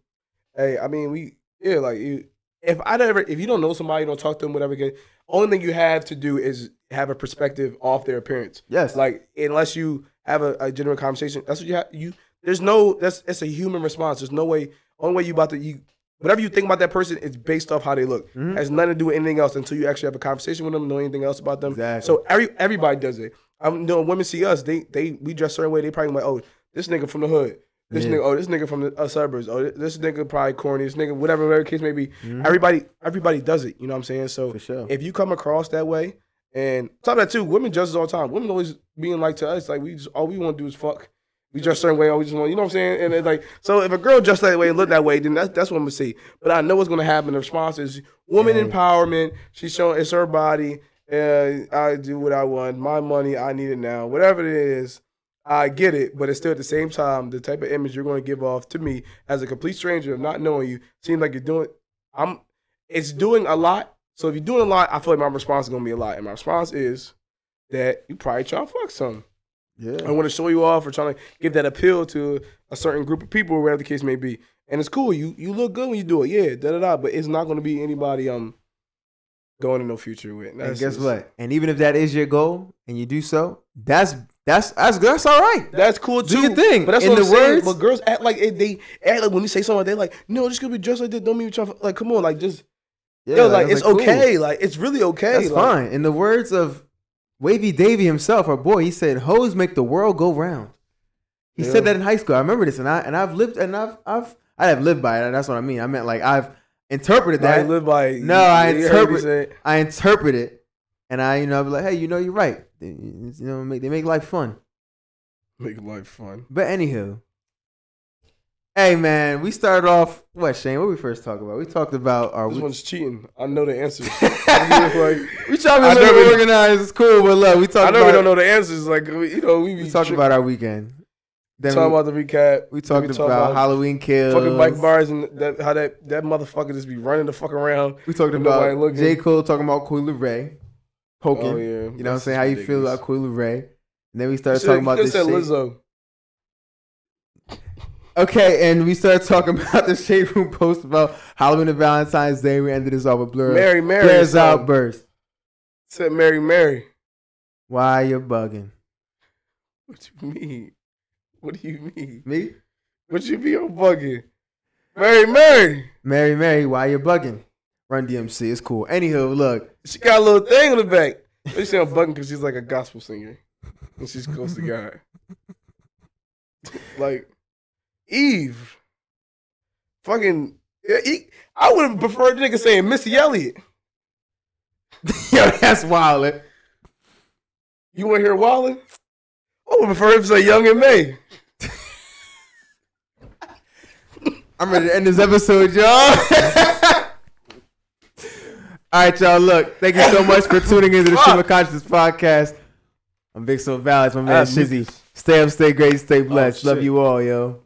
[SPEAKER 1] hey, I mean, we yeah, like you. If I ever, if you don't know somebody, you don't talk to them, whatever. Again, only thing you have to do is have a perspective off their appearance.
[SPEAKER 2] Yes,
[SPEAKER 1] Like unless you have a, a genuine conversation, that's what you have. You there's no that's it's a human response. There's no way. Only way you about to you whatever you think about that person is based off how they look.
[SPEAKER 2] Mhm.
[SPEAKER 1] Has nothing to do with anything else until you actually have a conversation with them, know anything else about them.
[SPEAKER 2] Exactly.
[SPEAKER 1] So every everybody does it. I'm know women see us, they they we dress a certain way. They probably like, oh, this nigga from the hood. This
[SPEAKER 2] Yeah.
[SPEAKER 1] nigga, oh, this nigga from the uh, suburbs. Oh, this nigga probably corny. This nigga, whatever, whatever case may be.
[SPEAKER 2] Mhm.
[SPEAKER 1] Everybody, everybody does it. You know what I'm saying? So
[SPEAKER 2] sure.
[SPEAKER 1] if you come across that way, and top of that too, women dress us all the time. Women always being like to us, like we just all we want to do is fuck. We dress a certain way, all we just want, you know what I'm saying? And it's like, so if a girl dressed that way and look that way, then that's that's what I'm gonna see. But I know what's gonna happen. The response is woman
[SPEAKER 2] Yeah.
[SPEAKER 1] empowerment. She's showing it's her body. And I do what I want. My money, I need it now. Whatever it is, I get it. But it's still at the same time, the type of image you're gonna give off to me as a complete stranger of not knowing you seems like you're doing. I'm. It's doing a lot. So if you're doing a lot, I feel like my response is gonna be a lot. And my response is that you probably try to fuck some.
[SPEAKER 2] yeah,
[SPEAKER 1] I want to show you off or trying to give that appeal to a certain group of people or whatever the case may be. And it's cool. You you look good when you do it. Yeah, da da da. But it's not going to be anybody um going in no future with.
[SPEAKER 2] and guess
[SPEAKER 1] just-
[SPEAKER 2] what? And even if that is your goal and you do so, that's that's that's that's all right.
[SPEAKER 1] That's cool too.
[SPEAKER 2] Do your thing.
[SPEAKER 1] But that's
[SPEAKER 2] In
[SPEAKER 1] what I'm saying.
[SPEAKER 2] words-
[SPEAKER 1] But girls act like it, they act like when you say something, they're like, no, this could be dressed like this. Don't mean trying to like. Come on, like just
[SPEAKER 2] Yeah,
[SPEAKER 1] yo, like it's
[SPEAKER 2] cool.
[SPEAKER 1] okay. Like it's really okay.
[SPEAKER 2] That's
[SPEAKER 1] like,
[SPEAKER 2] fine. In the words of Wavy Davy himself, our boy, he said, "Hoes make the world go round." He
[SPEAKER 1] Yeah.
[SPEAKER 2] said that in high school. I remember this, and I and I've lived and I've I've I have lived by it. That's what I mean. I meant like I've interpreted that.
[SPEAKER 1] I live by.
[SPEAKER 2] No, I interpret-
[SPEAKER 1] it.
[SPEAKER 2] I interpret it, and I you know I be like, hey, you know, you're right. You know, make, they make life fun.
[SPEAKER 1] Make life fun.
[SPEAKER 2] But anywho, hey man, we started off what Shane? What we first talked about? We talked about our.
[SPEAKER 1] This
[SPEAKER 2] We,
[SPEAKER 1] one's cheating. I know the answers. like,
[SPEAKER 2] we try to be a little organized. It's cool, but look, we talked.
[SPEAKER 1] I know
[SPEAKER 2] about
[SPEAKER 1] we don't know the answers. Like you know, we
[SPEAKER 2] we talked about our weekend. Then
[SPEAKER 1] talking
[SPEAKER 2] we,
[SPEAKER 1] about the recap.
[SPEAKER 2] we talked
[SPEAKER 1] talk
[SPEAKER 2] about, Halloween kills.
[SPEAKER 1] fucking bike bars and that, how that that motherfucker just be running the fuck around.
[SPEAKER 2] We talked about. J Cole talking about Coi Leray poking.
[SPEAKER 1] Oh yeah,
[SPEAKER 2] You know what I'm saying? How you feel about Coi Leray? And then we started talking about
[SPEAKER 1] you
[SPEAKER 2] this
[SPEAKER 1] said
[SPEAKER 2] shit.
[SPEAKER 1] Lizzo.
[SPEAKER 2] Okay, and we started talking about the shade room post about Halloween and Valentine's Day. We ended this off with Blur.
[SPEAKER 1] Mary, Mary, son.
[SPEAKER 2] outburst.
[SPEAKER 1] Said Mary, Mary.
[SPEAKER 2] Why you bugging
[SPEAKER 1] What you mean? What do you mean?
[SPEAKER 2] me?
[SPEAKER 1] What you be on bugging? Mary, Mary.
[SPEAKER 2] Mary, Mary, why you bugging? Run DMC, it's cool. Anywho, look,
[SPEAKER 1] She got a little thing on the back. They say I'm bugging because she's like a gospel singer. And she's close to God. like, Eve. Fucking. he- I would have preferred the nigga saying Missy Elliott.
[SPEAKER 2] yo, that's wild.
[SPEAKER 1] You want to hear Wildin'? I would prefer him to say Yung Miami.
[SPEAKER 2] I'm ready to end this episode, y'all. All right, y'all. Look, thank you so much for tuning into the Stream of Consciousness podcast. I'm Big So Valid, my man Shizzy. Stay up, stay great, stay blessed.
[SPEAKER 1] Oh,
[SPEAKER 2] Love you all, yo.